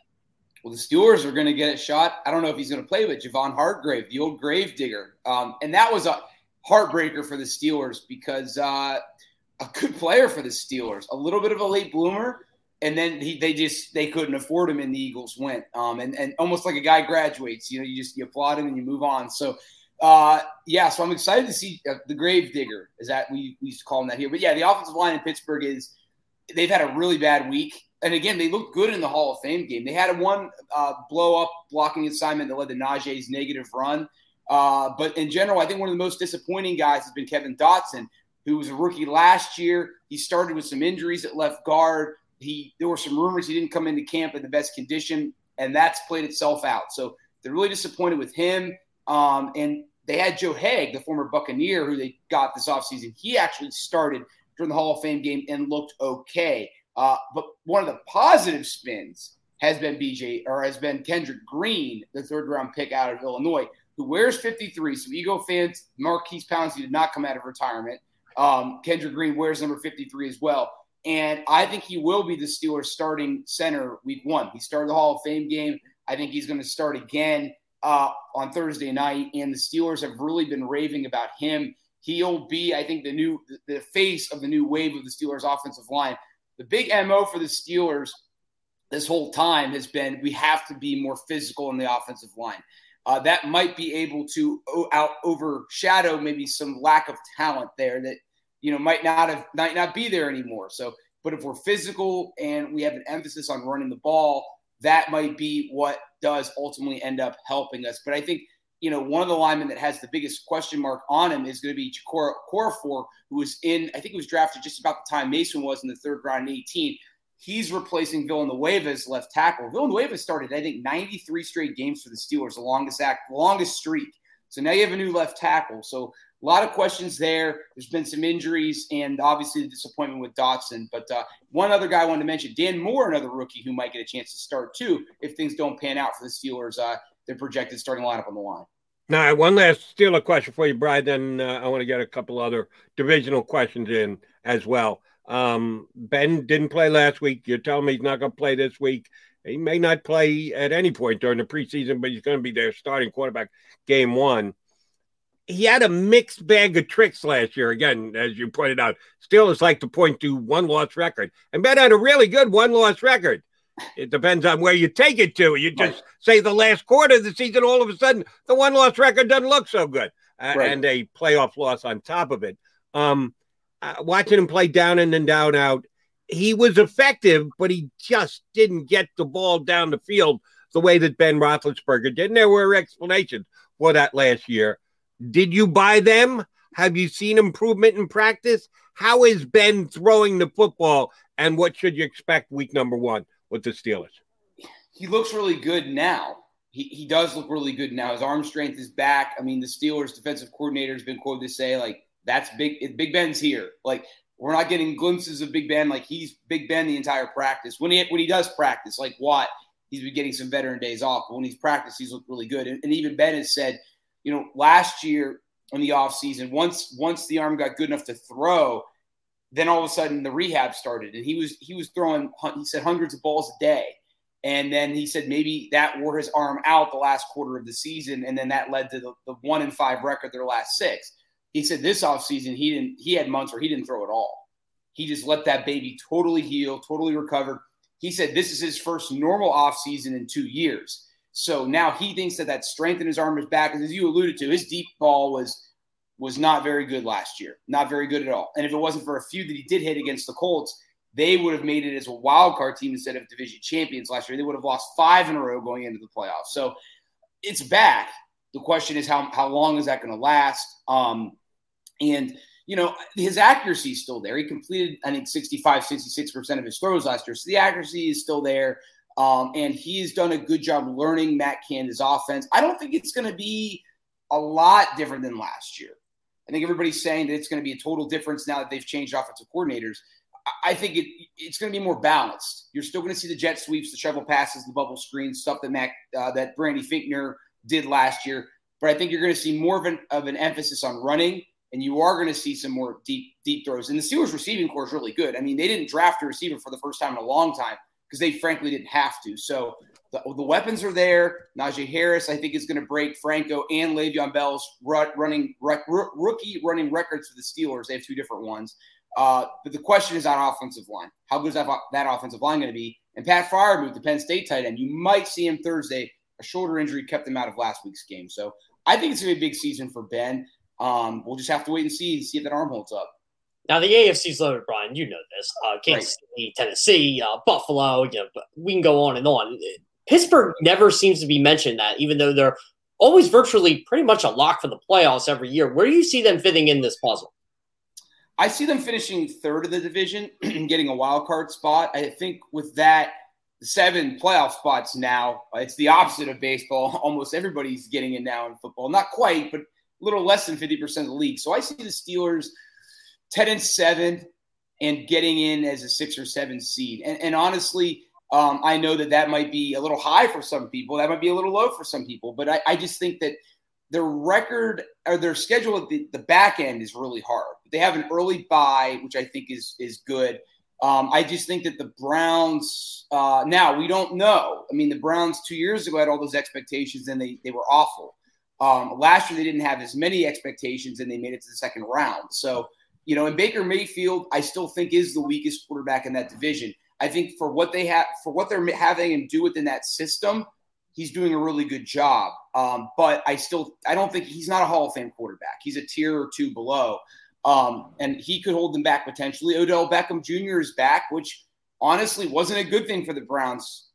Well, the Steelers are going to get a shot. I don't know if he's going to play, but Javon Hargrave, the old grave digger, um, and that was a heartbreaker for the Steelers because uh, a good player for the Steelers, a little bit of a late bloomer and then he, they just they couldn't afford him, and the Eagles went. Um, and and almost like a guy graduates, you know, you just you applaud him and you move on. So, uh, yeah, so I'm excited to see uh, the grave digger. Is that we, we used to call him that here? But yeah, the offensive line in Pittsburgh is they've had a really bad week. And again, they looked good in the Hall of Fame game. They had a one uh, blow up blocking assignment that led to Najee's negative run. Uh, but in general, I think one of the most disappointing guys has been Kevin Dotson, who was a rookie last year. He started with some injuries at left guard he there were some rumors he didn't come into camp in the best condition, and that's played itself out. So they're really disappointed with him. Um, and they had Joe Haeg, the former Buccaneer, who they got this offseason. He actually started during the Hall of Fame game and looked okay. Uh, but one of the positive spins has been BJ or has been Kendrick Green, the third round pick out of Illinois, who wears 53. So Ego fans, Maurkice Pouncey did not come out of retirement. Um, Kendrick Green wears number 53 as well. And I think he will be the Steelers starting center week one. He started the Hall of Fame game. I think he's going to start again uh, on Thursday night. And the Steelers have really been raving about him. He'll be, I think, the new the face of the new wave of the Steelers offensive line. The big MO for the Steelers this whole time has been we have to be more physical in the offensive line. Uh, that might be able to out overshadow maybe some lack of talent there that you know, might not have might not be there anymore. So, but if we're physical and we have an emphasis on running the ball, that might be what does ultimately end up helping us. But I think you know, one of the linemen that has the biggest question mark on him is going to be Chikora Okorafor, who was in, I think he was drafted just about the time Mason was in the third round in 18. He's replacing Villanueva's left tackle. Villanueva started, I think, 93 straight games for the Steelers, the longest act, longest streak. So now you have a new left tackle. So a lot of questions there. There's been some injuries and obviously the disappointment with Dotson. But uh, one other guy I wanted to mention, Dan Moore, another rookie who might get a chance to start too if things don't pan out for the Steelers. Uh, their projected starting lineup on the line. Now, one last Steeler question for you, Brian. Then uh, I want to get a couple other divisional questions in as well. Um, ben didn't play last week. You're telling me he's not going to play this week. He may not play at any point during the preseason, but he's going to be their starting quarterback game one he had a mixed bag of tricks last year. Again, as you pointed out, still is like to point to one loss record, and bet on a really good one loss record. it depends on where you take it to. You just right. say the last quarter of the season, all of a sudden, the one loss record doesn't look so good, uh, right. and a playoff loss on top of it. Um, uh, watching him play down in and down out, he was effective, but he just didn't get the ball down the field the way that Ben Roethlisberger did. And there were explanations for that last year. Did you buy them? Have you seen improvement in practice? How is Ben throwing the football, and what should you expect week number one with the Steelers? He looks really good now. He, he does look really good now. His arm strength is back. I mean, the Steelers defensive coordinator has been quoted to say, like, that's big. Big Ben's here. Like, we're not getting glimpses of Big Ben. Like, he's Big Ben the entire practice. When he when he does practice, like Watt, he's been getting some veteran days off. But when he's practiced, he's looked really good. And, and even Ben has said, you know, last year in the offseason, once once the arm got good enough to throw, then all of a sudden the rehab started, and he was he was throwing he said hundreds of balls a day, and then he said maybe that wore his arm out the last quarter of the season, and then that led to the, the one in five record their last six. He said this offseason he didn't he had months where he didn't throw at all. He just let that baby totally heal, totally recovered. He said this is his first normal offseason in two years. So now he thinks that that strength in his arm is back. As you alluded to, his deep ball was was not very good last year, not very good at all. And if it wasn't for a few that he did hit against the Colts, they would have made it as a wild card team instead of division champions last year. They would have lost five in a row going into the playoffs. So it's back. The question is how how long is that going to last? Um, and you know his accuracy is still there. He completed I think 65, 66 percent of his throws last year, so the accuracy is still there. Um, and has done a good job learning Matt Canada's offense. I don't think it's going to be a lot different than last year. I think everybody's saying that it's going to be a total difference now that they've changed offensive coordinators. I think it, it's going to be more balanced. You're still going to see the jet sweeps, the shovel passes, the bubble screens, stuff that Mac, uh, that Brandy Fichtner did last year. But I think you're going to see more of an, of an emphasis on running, and you are going to see some more deep deep throws. And the Steelers receiving corps is really good. I mean, they didn't draft a receiver for the first time in a long time because they frankly didn't have to. So the, the, weapons are there. Najee Harris, I think, is going to break Franco and Le'Veon Bell's running rookie running records for the Steelers. They have two different ones. Uh, but the question is on offensive line. How good is that, that offensive line going to be? And Pat Freiermuth, the Penn State tight end, you might see him Thursday. A shoulder injury kept him out of last week's game. So I think it's going to be a big season for Ben. Um, we'll just have to wait and see see if that arm holds up. Now the AFC's loaded, Brian. You know this. Uh, Kansas right. City, Tennessee, uh, Buffalo. You know, we can go on and on. Pittsburgh never seems to be mentioned that, even though they're always virtually pretty much a lock for the playoffs every year. Where do you see them fitting in this puzzle? I see them finishing third of the division and getting a wild card spot. I think with that seven playoff spots now, it's the opposite of baseball. Almost everybody's getting in now in football. Not quite, but a little less than 50% of the league. So I see the Steelers – 10 and 7 and getting in as a six or seven seed. And, and honestly, um, I know that that might be a little high for some people. That might be a little low for some people. But I, I just think that their record or their schedule at the, the back end is really hard. They have an early bye, which I think is is good. Um, I just think that the Browns uh, now we don't know. I mean, the Browns two years ago had all those expectations and they they were awful. Um, last year they didn't have as many expectations and they made it to the second round. So you know, and Baker Mayfield, I still think is the weakest quarterback in that division. I think for what they have, for what they're having him do within that system, he's doing a really good job. Um, but I still, I don't think he's not a Hall of Fame quarterback. He's a tier or two below, um, and he could hold them back potentially. Odell Beckham Jr. is back, which honestly wasn't a good thing for the Browns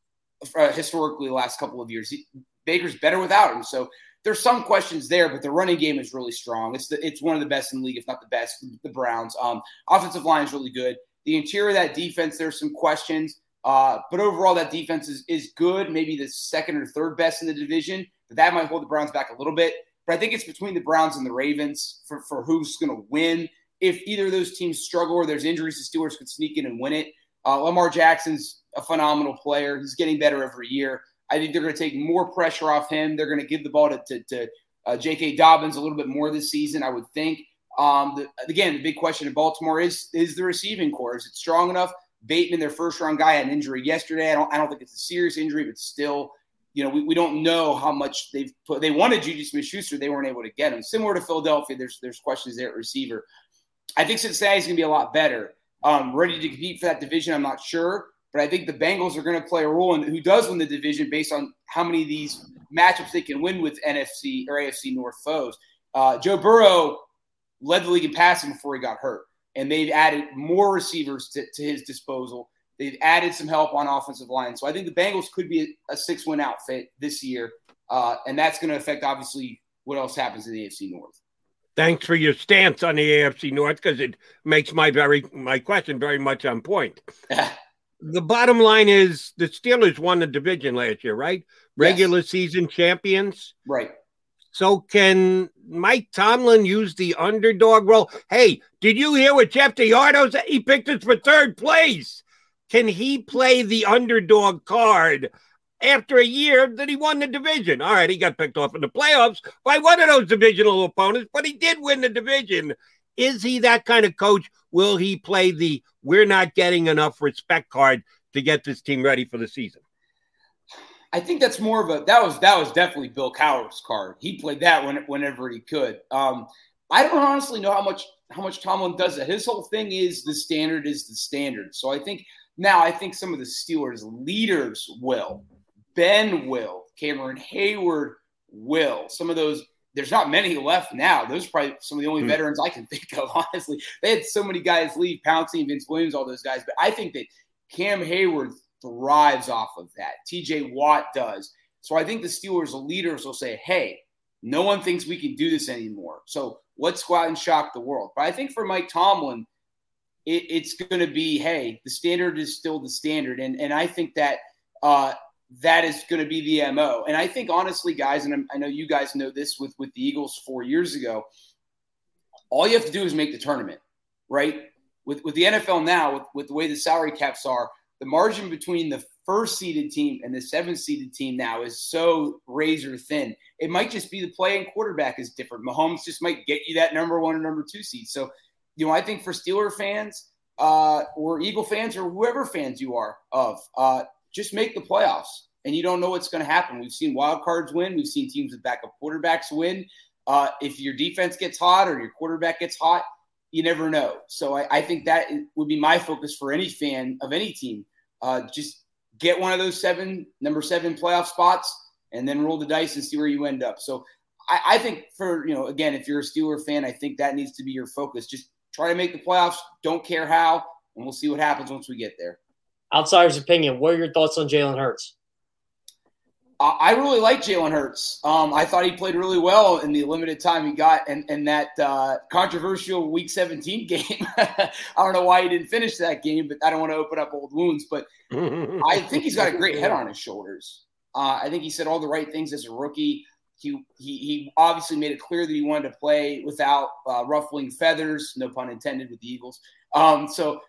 uh, historically the last couple of years. He, Baker's better without him, so there's some questions there, but the running game is really strong. It's the, it's one of the best in the league, if not the best. The Browns um, offensive line is really good. The interior of that defense, there's some questions, uh, but overall that defense is is good. Maybe the second or third best in the division, but that might hold the Browns back a little bit. But I think it's between the Browns and the Ravens for, for who's going to win. If either of those teams struggle or there's injuries, the Steelers could sneak in and win it. Uh, Lamar Jackson's a phenomenal player. He's getting better every year. I think they're going to take more pressure off him. They're going to give the ball to, to, to uh, J.K. Dobbins a little bit more this season, I would think. Um, the, again, the big question in Baltimore is is the receiving corps. Is it strong enough? Bateman, their first round guy, had an injury yesterday. I don't, I don't think it's a serious injury, but still, you know, we, we don't know how much they've put. They wanted Juju Smith Schuster, they weren't able to get him. Similar to Philadelphia, there's there's questions there at receiver. I think Cincinnati's going to be a lot better. Um, ready to compete for that division, I'm not sure. But I think the Bengals are going to play a role in who does win the division based on how many of these matchups they can win with NFC or AFC North foes. Uh, Joe Burrow led the league in passing before he got hurt, and they've added more receivers to, to his disposal. They've added some help on offensive line, so I think the Bengals could be a, a six-win outfit this year, uh, and that's going to affect obviously what else happens in the AFC North. Thanks for your stance on the AFC North because it makes my very my question very much on point. the bottom line is the Steelers won the division last year, right? Regular yes. season champions. Right. So can Mike Tomlin use the underdog role? Hey, did you hear what Jeff DeArdo said? He picked us for third place. Can he play the underdog card after a year that he won the division? All right, he got picked off in the playoffs by one of those divisional opponents, but he did win the division. Is he that kind of coach? Will he play the we're not getting enough respect card to get this team ready for the season? I think that's more of a that was that was definitely Bill Cowher's card. He played that when, whenever he could. Um, I don't honestly know how much how much Tomlin does that. His whole thing is the standard is the standard. So I think now I think some of the Steelers leaders will. Ben will. Cameron Heyward will. Some of those there's not many left now. Those are probably some of the only mm. veterans I can think of, honestly. They had so many guys leave, Pouncey, Vince Williams, all those guys. But I think that Cam Heyward thrives off of that. TJ Watt does. So I think the Steelers the leaders will say, hey, no one thinks we can do this anymore. So let's go out and shock the world. But I think for Mike Tomlin, it, it's going to be, hey, the standard is still the standard. And, and I think that uh, that is going to be the MO. And I think, honestly, guys, and I'm, i know you guys know this with, with the Eagles four years ago, all you have to do is make the tournament, right? With, with the NFL now, with, with the way the salary caps are, the margin between the first seeded team and the seventh seeded team now is so razor thin. It might just be the play and quarterback is different. Mahomes just might get you that number one or number two seed. So, you know, I think for Steeler fans uh, or Eagle fans or whoever fans you are of, uh, just make the playoffs. And you don't know what's going to happen. We've seen wild cards win. We've seen teams with backup quarterbacks win. Uh, if your defense gets hot or your quarterback gets hot, you never know. So I, I, think that would be my focus for any fan of any team. Uh, just get one of those seven, number seven playoff spots, and then roll the dice and see where you end up. So I, I think for you know, again, if you're a Steeler fan, I think that needs to be your focus. Just try to make the playoffs. Don't care how, and we'll see what happens once we get there. Outsider's opinion. What are your thoughts on Jalen Hurts? I really like Jalen Hurts. Um, I thought he played really well in the limited time he got, and and that uh, controversial Week 17 game. I don't know why he didn't finish that game, but I don't want to open up old wounds. But I think he's got a great head on his shoulders. Uh, I think he said all the right things as a rookie. He, he, he obviously made it clear that he wanted to play without uh, ruffling feathers, no pun intended, with the Eagles. Um, so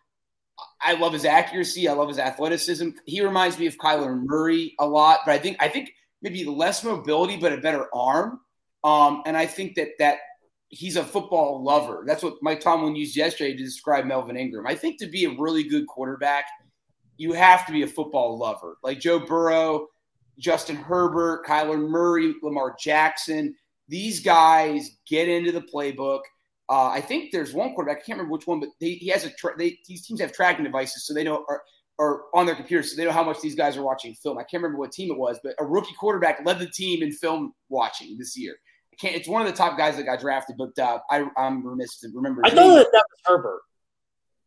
I love his accuracy. I love his athleticism. He reminds me of Kyler Murray a lot, but I think I think maybe less mobility, but a better arm. Um, and I think that that he's a football lover. That's what Mike Tomlin used yesterday to describe Melvin Ingram. I think to be a really good quarterback, you have to be a football lover, like Joe Burrow, Justin Herbert, Kyler Murray, Lamar Jackson. These guys get into the playbook uh, I think there's one quarterback. I can't remember which one, but they, he has a. Tra- they, these teams have tracking devices, so they know are, are on their computers, so they know how much these guys are watching film. I can't remember what team it was, but a rookie quarterback led the team in film watching this year. I can't. It's one of the top guys that got drafted, but uh, I, I'm remiss to remember. I know that that was Herbert.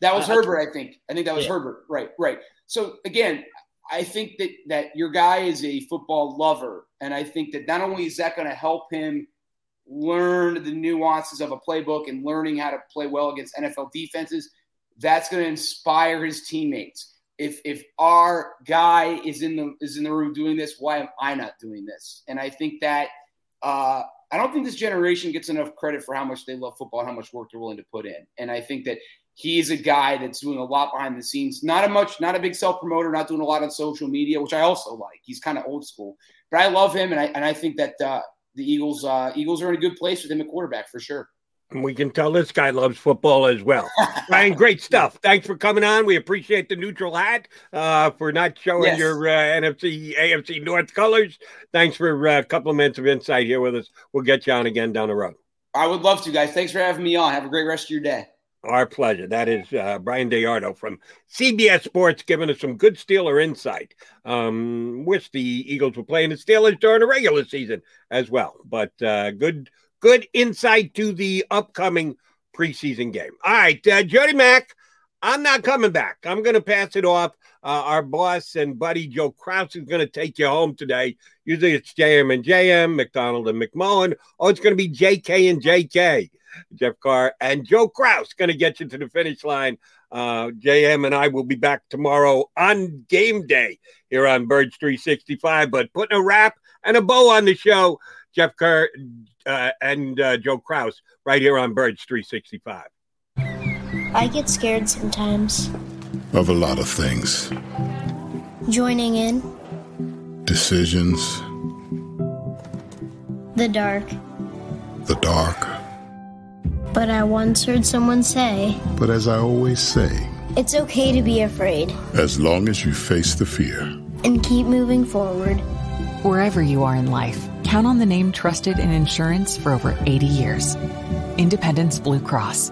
That was uh, Herbert, I think. I think that was yeah. Herbert. Right, right. So again, I think that that your guy is a football lover, and I think that not only is that going to help him learn the nuances of a playbook and learning how to play well against NFL defenses, that's going to inspire his teammates. If if our guy is in the is in the room doing this, why am I not doing this? And I think that uh, I don't think this generation gets enough credit for how much they love football and how much work they're willing to put in. And I think that he's a guy that's doing a lot behind the scenes. Not a much, not a big self promoter, not doing a lot on social media, which I also like. He's kind of old school, but I love him, and I and I think that uh, the Eagles uh, Eagles are in a good place with him at quarterback for sure. And we can tell this guy loves football as well. Ryan, great stuff. Thanks for coming on. We appreciate the neutral hat uh, for not showing yes. your uh, NFC AFC North colors. Thanks for uh, a couple of minutes of insight here with us. We'll get you on again down the road. I would love to, guys. Thanks for having me on. Have a great rest of your day. Our pleasure. That is uh, Bryan DeArdo from CBS Sports giving us some good Steeler insight. Um, wish the Eagles were playing the Steelers during the regular season as well, but uh, good good insight to the upcoming preseason game. All right, uh, Jody Mack, I'm not coming back. I'm going to pass it off. Uh, our boss and buddy Joe Kraus is going to take you home today. Usually it's JM and JM, McDonald and McMullen. Oh, it's going to be JK and JK. Jeff Kerr and Joe Kraus going to get you to the finish line. Uh, JM and I will be back tomorrow on game day here on Birds 365. But putting a wrap and a bow on the show, Jeff Kerr uh, and uh, Joe Kraus right here on Birds 365. I get scared sometimes. Of a lot of things. Joining in. Decisions. The dark. The dark. But I once heard someone say, But as I always say, it's okay to be afraid. As long as you face the fear. And keep moving forward. Wherever you are in life, count on the name trusted in insurance for over 80 years. Independence Blue Cross.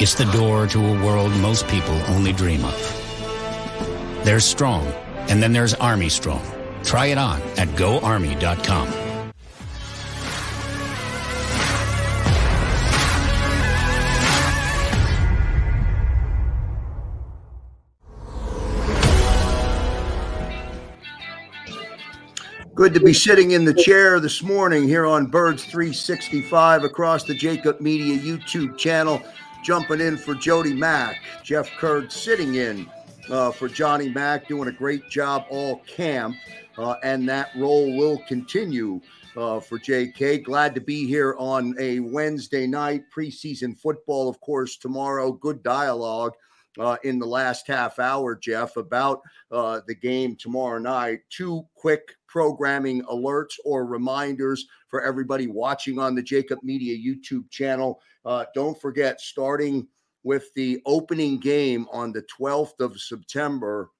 It's the door to a world most people only dream of. There's Strong, and then there's Army Strong. Try it on at goarmy.com. Good to be sitting in the chair this morning here on Birds 365 across the Jakib Media YouTube channel. Jumping in for Jody Mack, Jeff Kerr sitting in uh, for Johnny Mack, doing a great job all camp, uh, and that role will continue uh, for JK. Glad to be here on a Wednesday night preseason football, of course, tomorrow. Good dialogue uh, in the last half hour, Jeff, about uh, the game tomorrow night. Two quick programming alerts or reminders for everybody watching on the Jakib Media YouTube channel. Uh, don't forget, starting with the opening game on the 12th of September,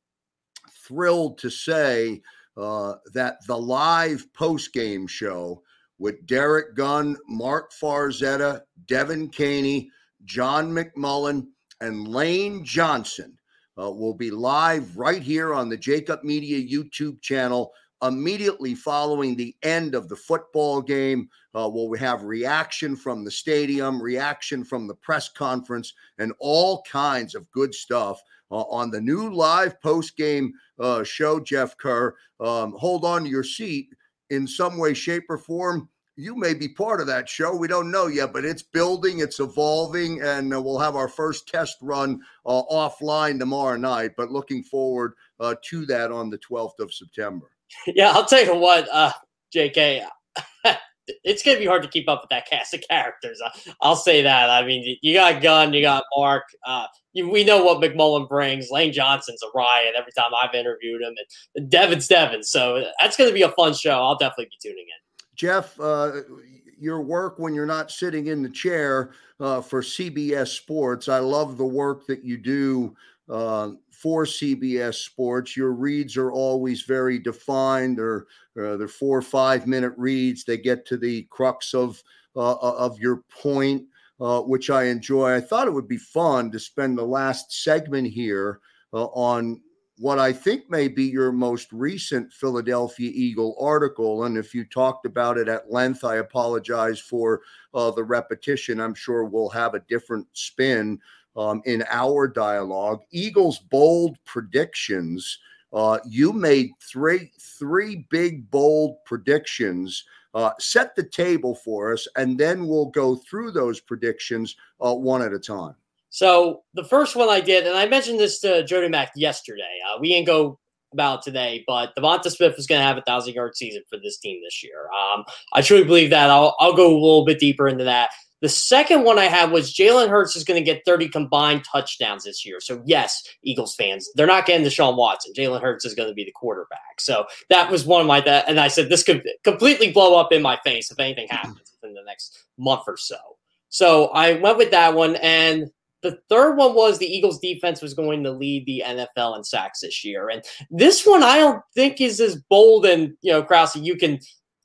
thrilled to say uh, that the live post game show with Derek Gunn, Mark Farzetta, Devin Caney, John McMullen, and Lane Johnson uh, will be live right here on the Jakib Media YouTube channel immediately following the end of the football game, uh, will we have reaction from the stadium, reaction from the press conference, and all kinds of good stuff uh, on the new live post game uh, show, Jeff Kerr. Um, hold on to your seat in some way, shape, or form. You may be part of that show. We don't know yet, but it's building, it's evolving, and uh, we'll have our first test run uh, offline tomorrow night. But looking forward uh, to that on the 12th of September. Yeah, I'll tell you what, JK, it's going to be hard to keep up with that cast of characters. I'll say that. I mean, you got Gunn, you got Mark. Uh, you, we know what McMullen brings. Lane Johnson's a riot every time I've interviewed him, and Devin's Devin. So that's going to be a fun show. I'll definitely be tuning in. Jeff, uh, your work when you're not sitting in the chair uh, for CBS Sports, I love the work that you do uh, for CBS Sports. Your reads are always very defined. They're uh, they're four or five minute reads. They get to the crux of uh, of your point, uh, which I enjoy. I thought it would be fun to spend the last segment here uh, on what I think may be your most recent Philadelphia Eagle article. And if you talked about it at length, I apologize for uh, the repetition. I'm sure we'll have a different spin um, in our dialogue. Eagles bold predictions. Uh, you made three three big bold predictions. Uh, set the table for us, and then we'll go through those predictions uh, one at a time. So the first one I did, and I mentioned this to Jody Mack yesterday. Uh, we didn't go about today, but Devonta Smith is going to have a thousand yard season for this team this year. Um, I truly believe that. I'll, I'll go a little bit deeper into that. The second one I had was Jalen Hurts is going to get 30 combined touchdowns this year. So, yes, Eagles fans, they're not getting Deshaun Watson. Jalen Hurts is going to be the quarterback. So, that was one of my, that, and I said, this could completely blow up in my face if anything mm-hmm. happens within the next month or so. So, I went with that one. And the third one was the Eagles defense was going to lead the NFL in sacks this year. And this one I don't think is as bold and, you know, Krause, you can,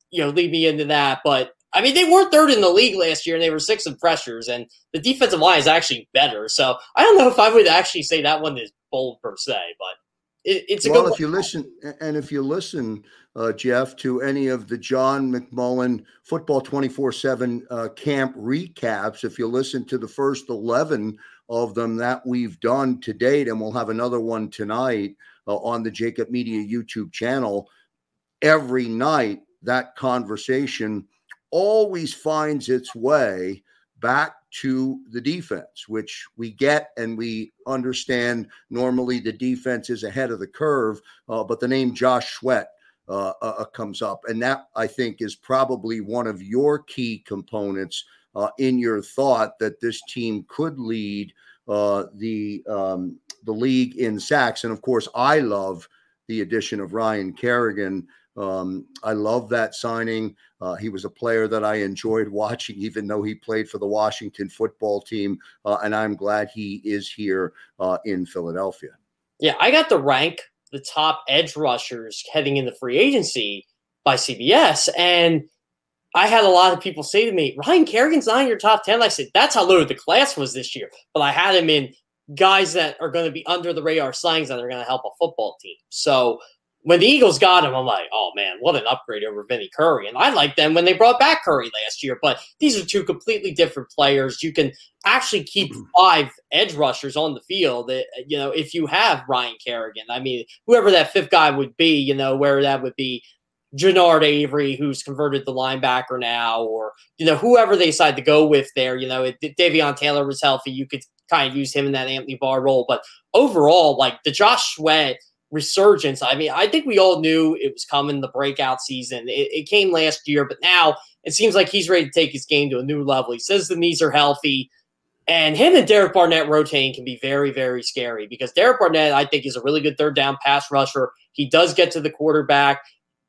you know, lead me into that. But I mean, they were third in the league last year, and they were six in pressures, and the defensive line is actually better. So I don't know if I would actually say that one is bold per se, but it, it's a well. good if you listen, and if you listen, uh, Jeff, to any of the John McMullen Football Twenty Four Seven uh, camp recaps, if you listen to the first eleven of them that we've done to date, and we'll have another one tonight uh, on the Jakib Media YouTube channel. Every night, that conversation always finds its way back to the defense, which we get and we understand. Normally, the defense is ahead of the curve, uh, but the name Josh Sweat uh, uh, uh comes up, and that I think is probably one of your key components uh, in your thought that this team could lead uh, the um, the league in sacks. And of course, I love the addition of Ryan Kerrigan. Um, I love that signing. Uh, he was a player that I enjoyed watching, even though he played for the Washington football team. Uh, and I'm glad he is here uh, in Philadelphia. Yeah, I got to rank the top edge rushers heading in the free agency by CBS. And I had a lot of people say to me, Ryan Kerrigan's not in your top 10. I said, that's how low the class was this year. But I had him in guys that are going to be under the radar signs that are going to help a football team. So when the Eagles got him, I'm like, oh man, what an upgrade over Vinnie Curry. And I like them when they brought back Curry last year. But these are two completely different players. You can actually keep five edge rushers on the field. You know, if you have Ryan Kerrigan, I mean, whoever that fifth guy would be, you know, where that would be Genard Avery, who's converted the linebacker now, or you know, whoever they decide to go with there. You know, if Davion Taylor was healthy, you could kind of use him in that Anthony Barr role. But overall, like the Josh Sweat resurgence. I mean, I think we all knew it was coming, the breakout season. It, it, came last year, but now it seems like he's ready to take his game to a new level. He says the knees are healthy. And him and Derek Barnett rotating can be very, very scary because Derek Barnett, I think, is a really good third down pass rusher. He does get to the quarterback.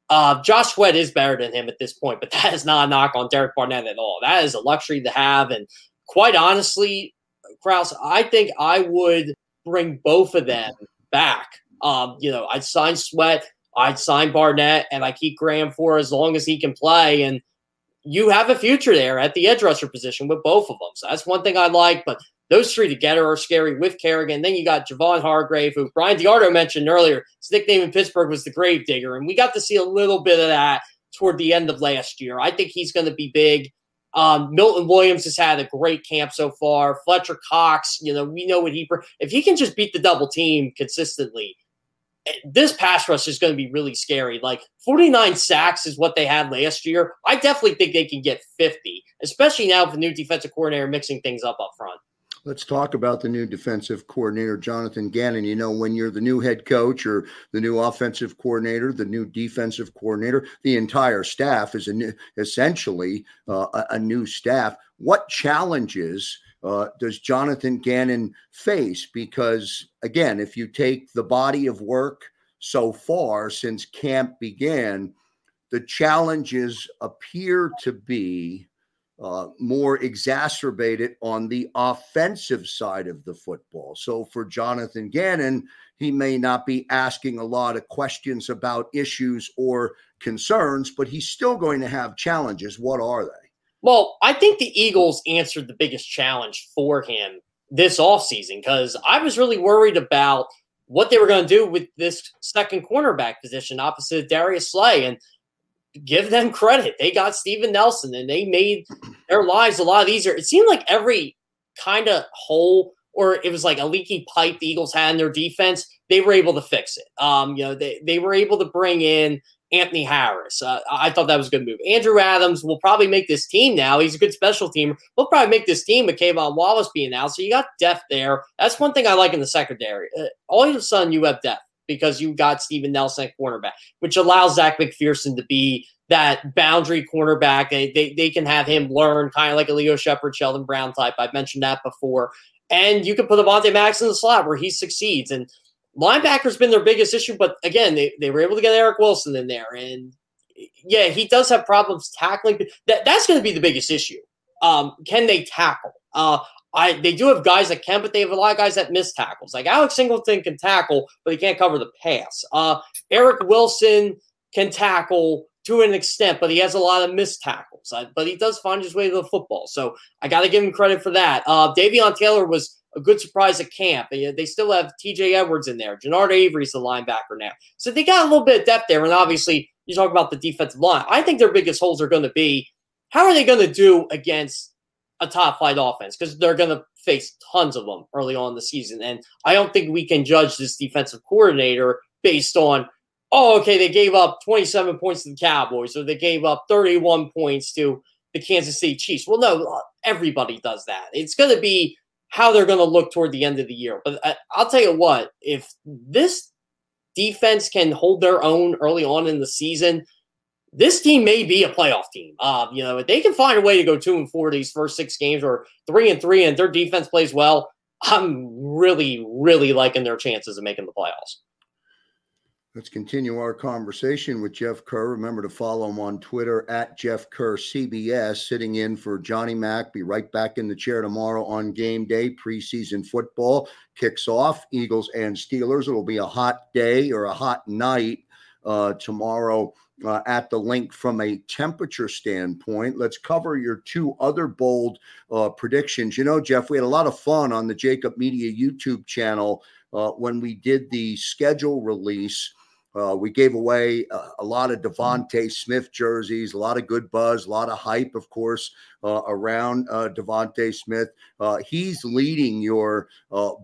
Uh, Josh Sweat is better than him at this point, but that is not a knock on Derek Barnett at all. That is a luxury to have. And quite honestly, Krause, I think I would bring both of them back um, you know, I'd sign Sweat, I'd sign Barnett, and I keep Graham for as long as he can play. And you have a future there at the edge rusher position with both of them. So that's one thing I like. But those three together are scary with Kerrigan. Then you got Javon Hargrave, who Brian DeArdo mentioned earlier. His nickname in Pittsburgh was the Grave Digger. And we got to see a little bit of that toward the end of last year. I think he's going to be big. Um, Milton Williams has had a great camp so far. Fletcher Cox, you know, we know what he if he can just beat the double team consistently, this pass rush is going to be really scary. Like 49 sacks is what they had last year. I definitely think they can get 50, especially now with the new defensive coordinator mixing things up up front. Let's talk about the new defensive coordinator, Jonathan Gannon. You know, when you're the new head coach or the new offensive coordinator, the new defensive coordinator, the entire staff is a new, essentially uh, a, a, new staff. What challenges uh, does Jonathan Gannon face? Because, again, if you take the body of work so far since camp began, the challenges appear to be uh, more exacerbated on the offensive side of the football. So for Jonathan Gannon, he may not be asking a lot of questions about issues or concerns, but he's still going to have challenges. What are they? Well, I think the Eagles answered the biggest challenge for him this offseason because I was really worried about what they were going to do with this second cornerback position opposite Darius Slay. And give them credit. They got Steven Nelson and they made their lives a lot easier. It seemed like every kind of hole or it was like a leaky pipe the Eagles had in their defense, they were able to fix it. Um, you know, they, they were able to bring in Anthony Harris. Uh, I thought that was a good move. Andrew Adams will probably make this team now. He's a good special team. He'll probably make this team with K'Von Wallace being out. So you got depth there. That's one thing I like in the secondary. Uh, all of a sudden, you have depth because you got Steven Nelson at cornerback, which allows Zech McPhearson to be that boundary cornerback. They, they, they can have him learn kind of like a Lito Sheppard, Sheldon Brown type. I've mentioned that before. And you can put Avonte Maddox in the slot where he succeeds. And linebacker's been their biggest issue, but again, they, they were able to get Eric Wilson in there. And yeah, he does have problems tackling. That, that's going to be the biggest issue. Um, can they tackle? Uh, I they do have guys that can, but they have a lot of guys that miss tackles. Like Alex Singleton can tackle, but he can't cover the pass. Uh, Eric Wilson can tackle to an extent, but he has a lot of missed tackles. Uh, but he does find his way to the football, so I got to give him credit for that. Uh, Davion Taylor was a good surprise at camp. They, still have T.J. Edwards in there. Genard Avery's the linebacker now, so they got a little bit of depth there. And obviously, you talk about the defensive line. I think their biggest holes are going to be how are they going to do against a top flight offense because they're going to face tons of them early on the season. And I don't think we can judge this defensive coordinator based on, oh, okay, they gave up 27 points to the Cowboys or they gave up 31 points to the Kansas City Chiefs. Well, no, everybody does that. It's going to be how they're going to look toward the end of the year. But I'll tell you what, if this defense can hold their own early on in the season – this team may be a playoff team. Uh, you know, if they can find a way to go two and four these first six games or three and three and their defense plays well, I'm really, really liking their chances of making the playoffs. Let's continue our conversation with Jeff Kerr. Remember to follow him on Twitter at Jeff Kerr CBS, sitting in for Johnny Mack. Be right back in the chair tomorrow on game day. Preseason football kicks off. Eagles and Steelers. It'll be a hot day or a hot night uh, tomorrow uh, at the link from a temperature standpoint. Let's cover your two other bold uh, predictions. You know, Jeff, we had a lot of fun on the Jakib Media YouTube channel uh, when we did the schedule release. Uh, we gave away a, a, lot of Devonte Smith jerseys, a lot of good buzz, a lot of hype, of course, uh, around uh, DeVonta Smith. he's leading your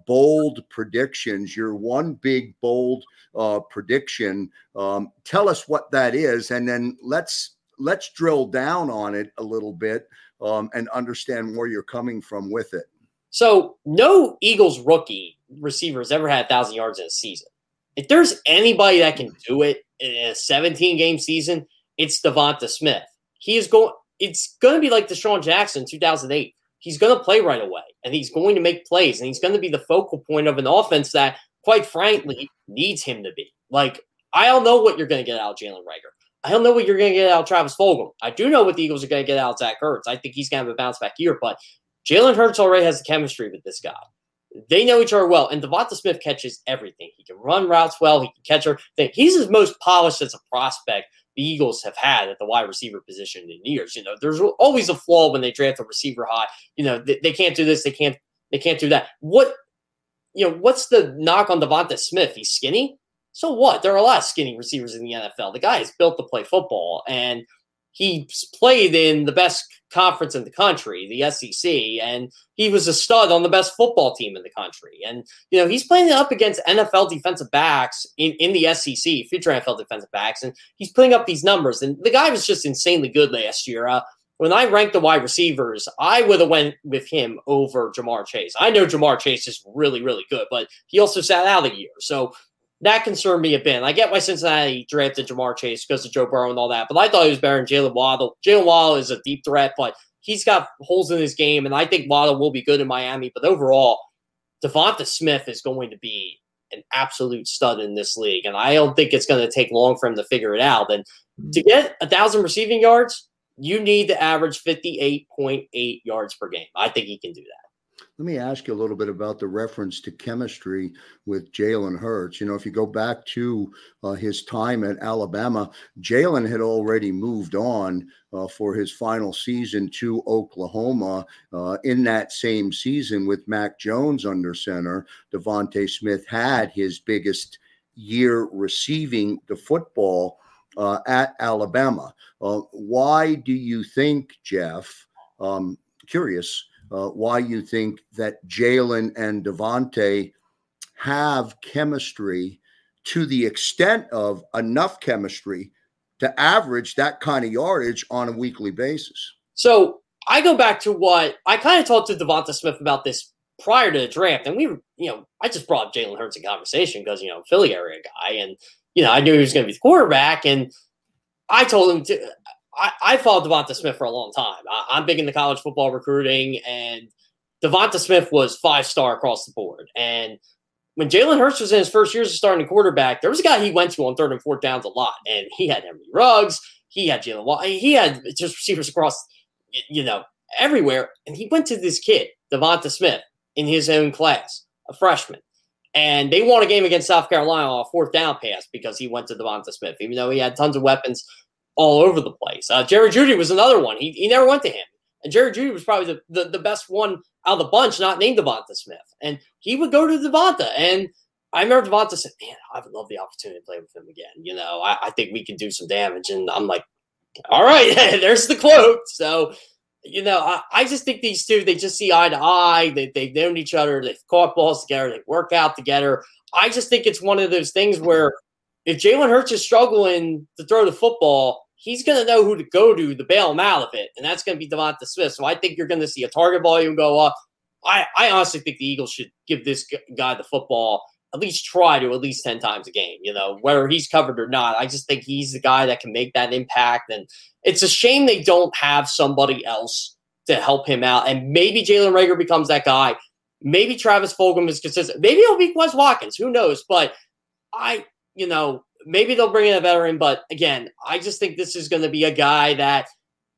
bold predictions, your one big bold uh, prediction. Um, tell us what that is, and then let's let's drill down on it a little bit um, and understand where you're coming from with it. So, no Eagles rookie receiver has ever had a thousand yards in a season. If there's anybody that can do it in a 17 game season, it's DeVonta Smith. He is going. It's going to be like DeSean Jackson 2008. He's going to play right away, and he's going to make plays, and he's going to be the focal point of an offense that quite frankly, needs him to be. Like, I don't know what you're going to get out of Jalen Reagor. I don't know what you're going to get out of Travis Fulgham. I do know what the Eagles are going to get out of Zach Ertz. I think he's going to have a bounce back year, but Jalen Hurts already has the chemistry with this guy. They know each other well, and DeVonta Smith catches everything. He can run routes well. He can catch her. He's his most polished as a prospect the Eagles have had at the wide receiver position in years. You know, there's always a flaw when they draft a receiver high. You know, they, they can't do this, they can't, they can't do that. What, you know, what's the knock on Devonta Smith? He's skinny. So what? There are a lot of skinny receivers in the NFL. The guy is built to play football, and he's played in the best conference in the country, the SEC, and he was a stud on the best football team in the country. And, you know, he's playing up against NFL defensive backs in, in the SEC, future NFL defensive backs, and he's putting up these numbers. And the guy was just insanely good last year. Uh, when I ranked the wide receivers, I would have went with him over Ja'Marr Chase. I know Ja'Marr Chase is really, really good, but he also sat out a year. So that concerned me a bit. I get why Cincinnati drafted Ja'Marr Chase because of Joe Burrow and all that, but I thought he was better than Jalen Waddle. Jalen Waddle is a deep threat, but he's got holes in his game, and I think Waddle will be good in Miami. But overall, Devonta Smith is going to be an absolute stud in this league, and I don't think it's going to take long for him to figure it out. And to mm-hmm. get a thousand receiving yards, you need to average fifty-eight point eight yards per game. I think he can do that. Let me ask you a little bit about the reference to chemistry with Jalen Hurts. You know, if you go back to uh, his time at Alabama, Jalen had already moved on uh, for his final season to Oklahoma. Uh, in that same season, with Mac Jones under center, DeVonta Smith had his biggest year receiving the football uh, at Alabama. Uh, why do you think, Jeff? Um, curious uh, why you think that Jalen and Devontae have chemistry to the extent of enough chemistry to average that kind of yardage on a weekly basis. So I go back to what I kind of talked to Devonta Smith about this prior to the draft, and we you know, I just brought Jalen Hurts in conversation because you know Philly area guy, and you know I knew he was going to be the quarterback, and I told him to. I, I followed Devonta Smith for a long time. I, am big into college football recruiting, and Devonta Smith was five star across the board. And when Jalen Hurts was in his first years of starting quarterback, there was a guy he went to on third and fourth downs a lot, and he had Henry Ruggs, he had Jalen he had just receivers across, you know, everywhere. And he went to this kid, Devonta Smith, in his own class, a freshman. And they won a game against South Carolina on a fourth down pass because he went to Devonta Smith, even though he had tons of weapons all over the place. Uh, Jerry Jeudy was another one. He, he never went to him. And Jerry Jeudy was probably the, the, the best one out of the bunch, not named Devonta Smith. And he would go to Devonta. And I remember Devonta said, Man, I would love the opportunity to play with him again. You know, I, I think we can do some damage. And I'm like, All right, there's the quote. So, you know, I, I just think these two, they just see eye to eye. They, they've known each other. They've caught balls together. They work out together. I just think it's one of those things where if Jalen Hurts is struggling to throw the football, he's going to know who to go to to bail him out of it, and that's going to be Devonta Smith. So I think you're going to see a target volume go up. I, I honestly think the Eagles should give this guy the football at least try to at least 10 times a game, you know, whether he's covered or not. I just think he's the guy that can make that impact. And it's a shame they don't have somebody else to help him out. And maybe Jalen Reagor becomes that guy. Maybe Travis Fulgham is consistent. Maybe it'll be Quez Watkins. Who knows? But I, you know, maybe they'll bring in a veteran, but again, I just think this is going to be a guy that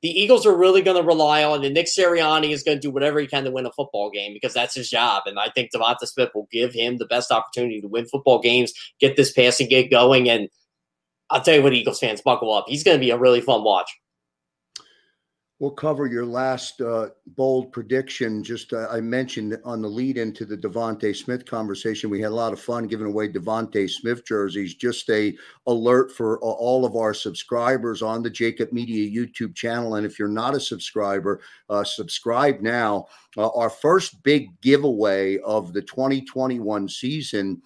the Eagles are really going to rely on, and Nick Sirianni is going to do whatever he can to win a football game because that's his job. And I think Devonta Smith will give him the best opportunity to win football games, get this passing game going, and I'll tell you what, Eagles fans, buckle up. He's going to be a really fun watch. We'll cover your last uh, bold prediction. Just uh, I mentioned on the lead into the DeVonta Smith conversation, we had a lot of fun giving away DeVonta Smith jerseys. Just a alert for uh, all of our subscribers on the Jakib Media YouTube channel. And if you're not a subscriber, uh, subscribe now. Uh, our first big giveaway of the 2021 season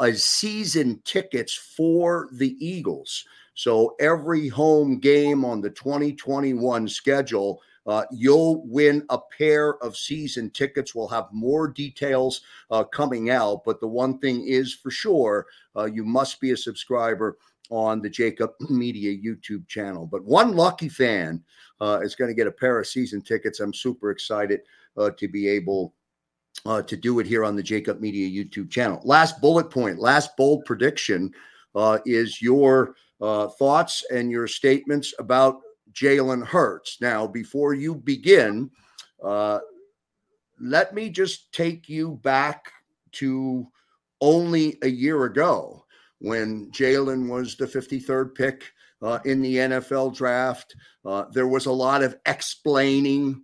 is season tickets for the Eagles. So every home game on the 2021 schedule, uh, you'll win a pair of season tickets. We'll have more details uh, coming out, but the one thing is for sure, uh, you must be a subscriber on the Jacob Media YouTube channel. But one lucky fan uh, is going to get a pair of season tickets. I'm super excited uh, to be able. Uh, to do it here on the Jakib Media YouTube channel. Last bullet point, last bold prediction is your uh, thoughts and your statements about Jalen Hurts. Now, before you begin, uh, let me just take you back to only a year ago when Jalen was the 53rd pick uh, in the NFL draft. Uh, there was a lot of explaining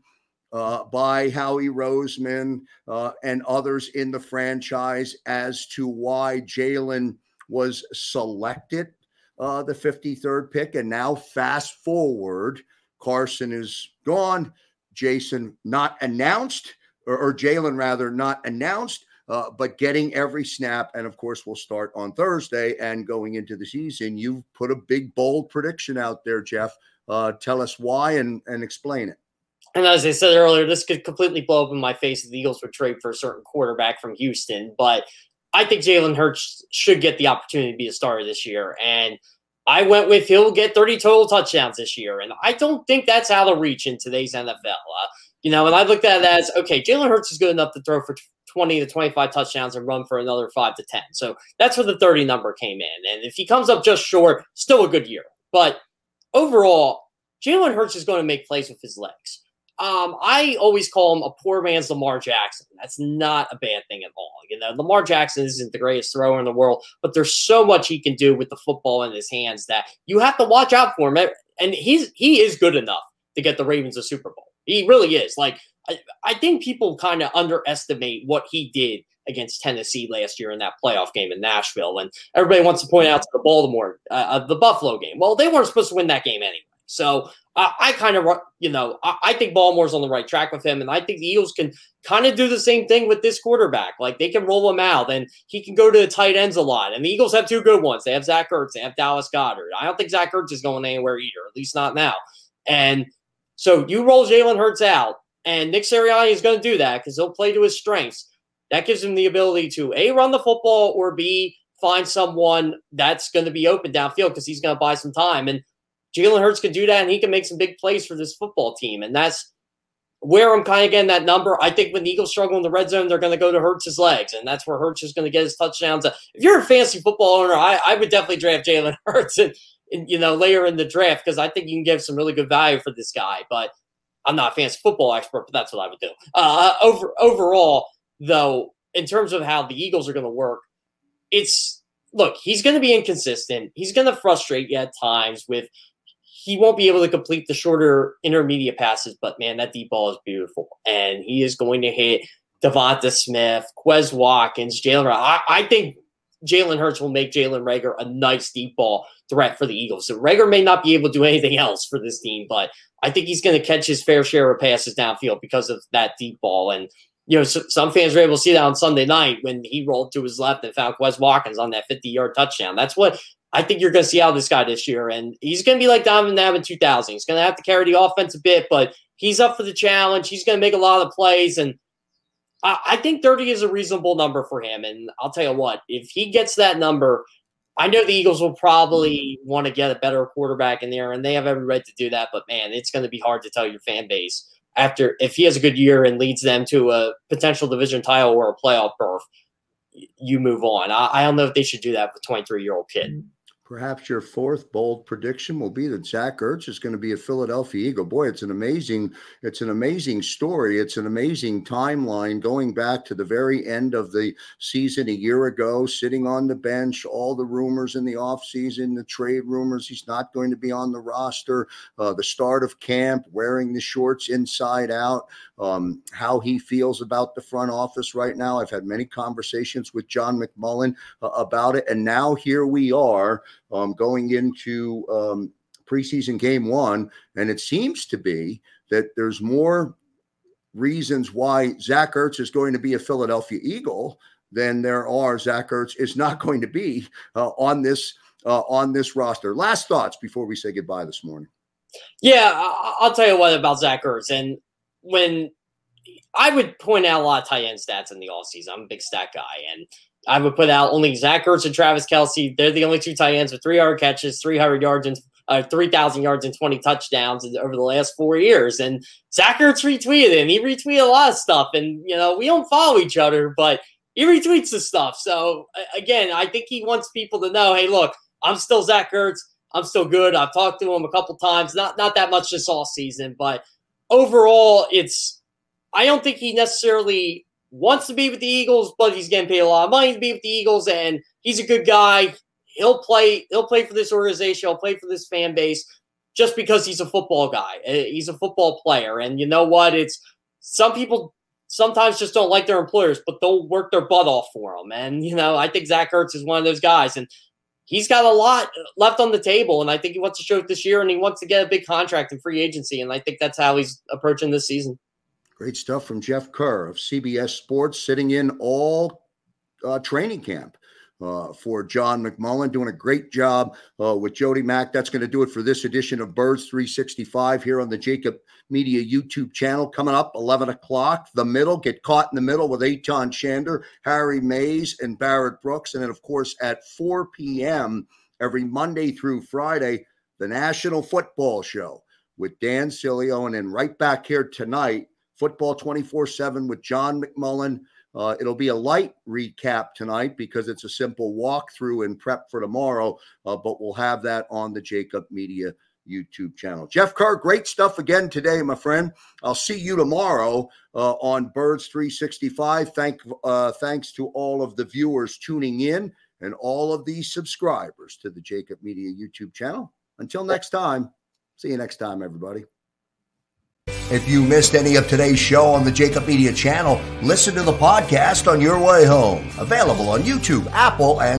uh, by Howie Roseman uh, and others in the franchise as to why Jalen was selected uh, the 53rd pick. And now, fast forward, Carson is gone. Jason not announced, or, or Jalen rather not announced, uh, but getting every snap. And of course, we'll start on Thursday and going into the season. You've put a big, bold prediction out there, Jeff. Uh, tell us why and, and explain it. And as I said earlier, this could completely blow up in my face if the Eagles would trade for a certain quarterback from Houston. But I think Jalen Hurts should get the opportunity to be a starter this year. And I went with he'll get 30 total touchdowns this year. And I don't think that's out of reach in today's NFL. Uh, you know, and I looked at it as okay, Jalen Hurts is good enough to throw for 20 to 25 touchdowns and run for another five to 10. So that's where the 30 number came in. And if he comes up just short, still a good year. But overall, Jalen Hurts is going to make plays with his legs. Um, I always call him a poor man's Lamar Jackson. That's not a bad thing at all. You know, Lamar Jackson isn't the greatest thrower in the world, but there's so much he can do with the football in his hands that you have to watch out for him. And he's he is good enough to get the Ravens a Super Bowl. He really is. Like I, I think people kind of underestimate what he did against Tennessee last year in that playoff game in Nashville, and everybody wants to point out to the Baltimore, uh, uh the Buffalo game. Well, they weren't supposed to win that game anyway. So I, I kind of, you know, I, I, think Baltimore's on the right track with him, and I think the Eagles can kind of do the same thing with this quarterback. Like they can roll him out, and he can go to the tight ends a lot. And the Eagles have two good ones. They have Zach Ertz, they have Dallas Goedert. I don't think Zach Ertz is going anywhere either, at least not now. And so you roll Jalen Hurts out, and Nick Sirianni is going to do that because he'll play to his strengths. That gives him the ability to a run the football or b find someone that's going to be open downfield because he's going to buy some time. And Jalen Hurts can do that, and he can make some big plays for this football team. And that's where I'm kind of getting that number. I think when the Eagles struggle in the red zone, they're going to go to Hurts' legs, and that's where Hurts is going to get his touchdowns. If you're a fantasy football owner, I, I would definitely draft Jalen Hurts and, and, you know later in the draft because I think you can give some really good value for this guy. But I'm not a fantasy football expert, but that's what I would do. Uh, over overall, though, in terms of how the Eagles are going to work, it's look, he's going to be inconsistent. He's going to frustrate you at times with he won't be able to complete the shorter intermediate passes, but man, that deep ball is beautiful. And he is going to hit Devonta Smith, Quez Watkins, Jalen. I, I think Jalen Hurts will make Jalen Reagor a nice deep ball threat for the Eagles. So Reagor may not be able to do anything else for this team, but I think he's going to catch his fair share of passes downfield because of that deep ball. And you know, so, some fans were able to see that on Sunday night when he rolled to his left and found Quez Watkins on that 50 yard touchdown. That's what I think you're going to see out this guy this year. And he's going to be like Donovan McNabb in 2000. He's going to have to carry the offense a bit, but he's up for the challenge. He's going to make a lot of plays. And I, I think 30 is a reasonable number for him. And I'll tell you what, if he gets that number, I know the Eagles will probably want to get a better quarterback in there, and they have every right to do that. But man, it's going to be hard to tell your fan base after if he has a good year and leads them to a potential division title or a playoff berth, you move on. I, I don't know if they should do that with a 23 year old kid. Mm. Perhaps your fourth bold prediction will be that Zach Ertz is going to be a Philadelphia Eagle. Boy, it's an amazing, it's an amazing story. It's an amazing timeline going back to the very end of the season a year ago, sitting on the bench, all the rumors in the offseason, the trade rumors, he's not going to be on the roster, uh, the start of camp, wearing the shorts inside out, um, how he feels about the front office right now. I've had many conversations with John McMullen uh, about it. And now here we are um, going into um, preseason game one. And it seems to be that there's more reasons why Zach Ertz is going to be a Philadelphia Eagle than there are Zach Ertz is not going to be uh, on this uh, on this roster. Last thoughts before we say goodbye this morning. Yeah, I'll tell you what about Zach Ertz. And when I would point out a lot of tight end stats in the offseason, I'm a big stat guy. And I would put out only Zach Ertz and Travis Kelce. They're the only two tight ends with 300 catches, 300 yards, and uh, 3,000 yards and 20 touchdowns over the last four years. And Zach Ertz retweeted him. He retweeted a lot of stuff. And, you know, we don't follow each other, but he retweets the stuff. So, again, I think he wants people to know hey, look, I'm still Zach Ertz. I'm still good. I've talked to him a couple times, not not that much this all season, but overall, it's I don't think he necessarily wants to be with the Eagles, but he's getting paid a lot of money to be with the Eagles, and he's a good guy. he'll play. He'll play for this organization. He'll play for this fan base just because he's a football guy. Uh, he's a football player, and you know what? It's some people sometimes just don't like their employers, but they'll work their butt off for them. And you know, I think Zach Ertz is one of those guys, and he's got a lot left on the table. And I think he wants to show it this year, and he wants to get a big contract in free agency. And I think that's how he's approaching this season. Great stuff from Jeff Kerr of CBS Sports, sitting in all uh, training camp uh, for John McMullen, doing a great job uh, with Jody Mack. That's going to do it for this edition of Birds 365 here on the Jakib Media YouTube channel. Coming up 11 o'clock, the middle, get caught in the middle with Aton Shander, Harry Mayes, and Barrett Brooks. And then, of course, at 4 p.m. every Monday through Friday, the National Football Show with Dan Sileo. And then right back here tonight, Football 24 7 with John McMullen. Uh, it'll be a light recap tonight because it's a simple walkthrough and prep for tomorrow, uh, but we'll have that on the Jakib Media YouTube channel. Jeff Kerr, great stuff again today, my friend. I'll see you tomorrow uh, on Birds 365. Thank, uh, thanks to all of the viewers tuning in and all of the subscribers to the Jakib Media YouTube channel. Until next time, see you next time, everybody. If you missed any of today's show on the Jakib Media channel, listen to the podcast on your way home. Available on YouTube, Apple, and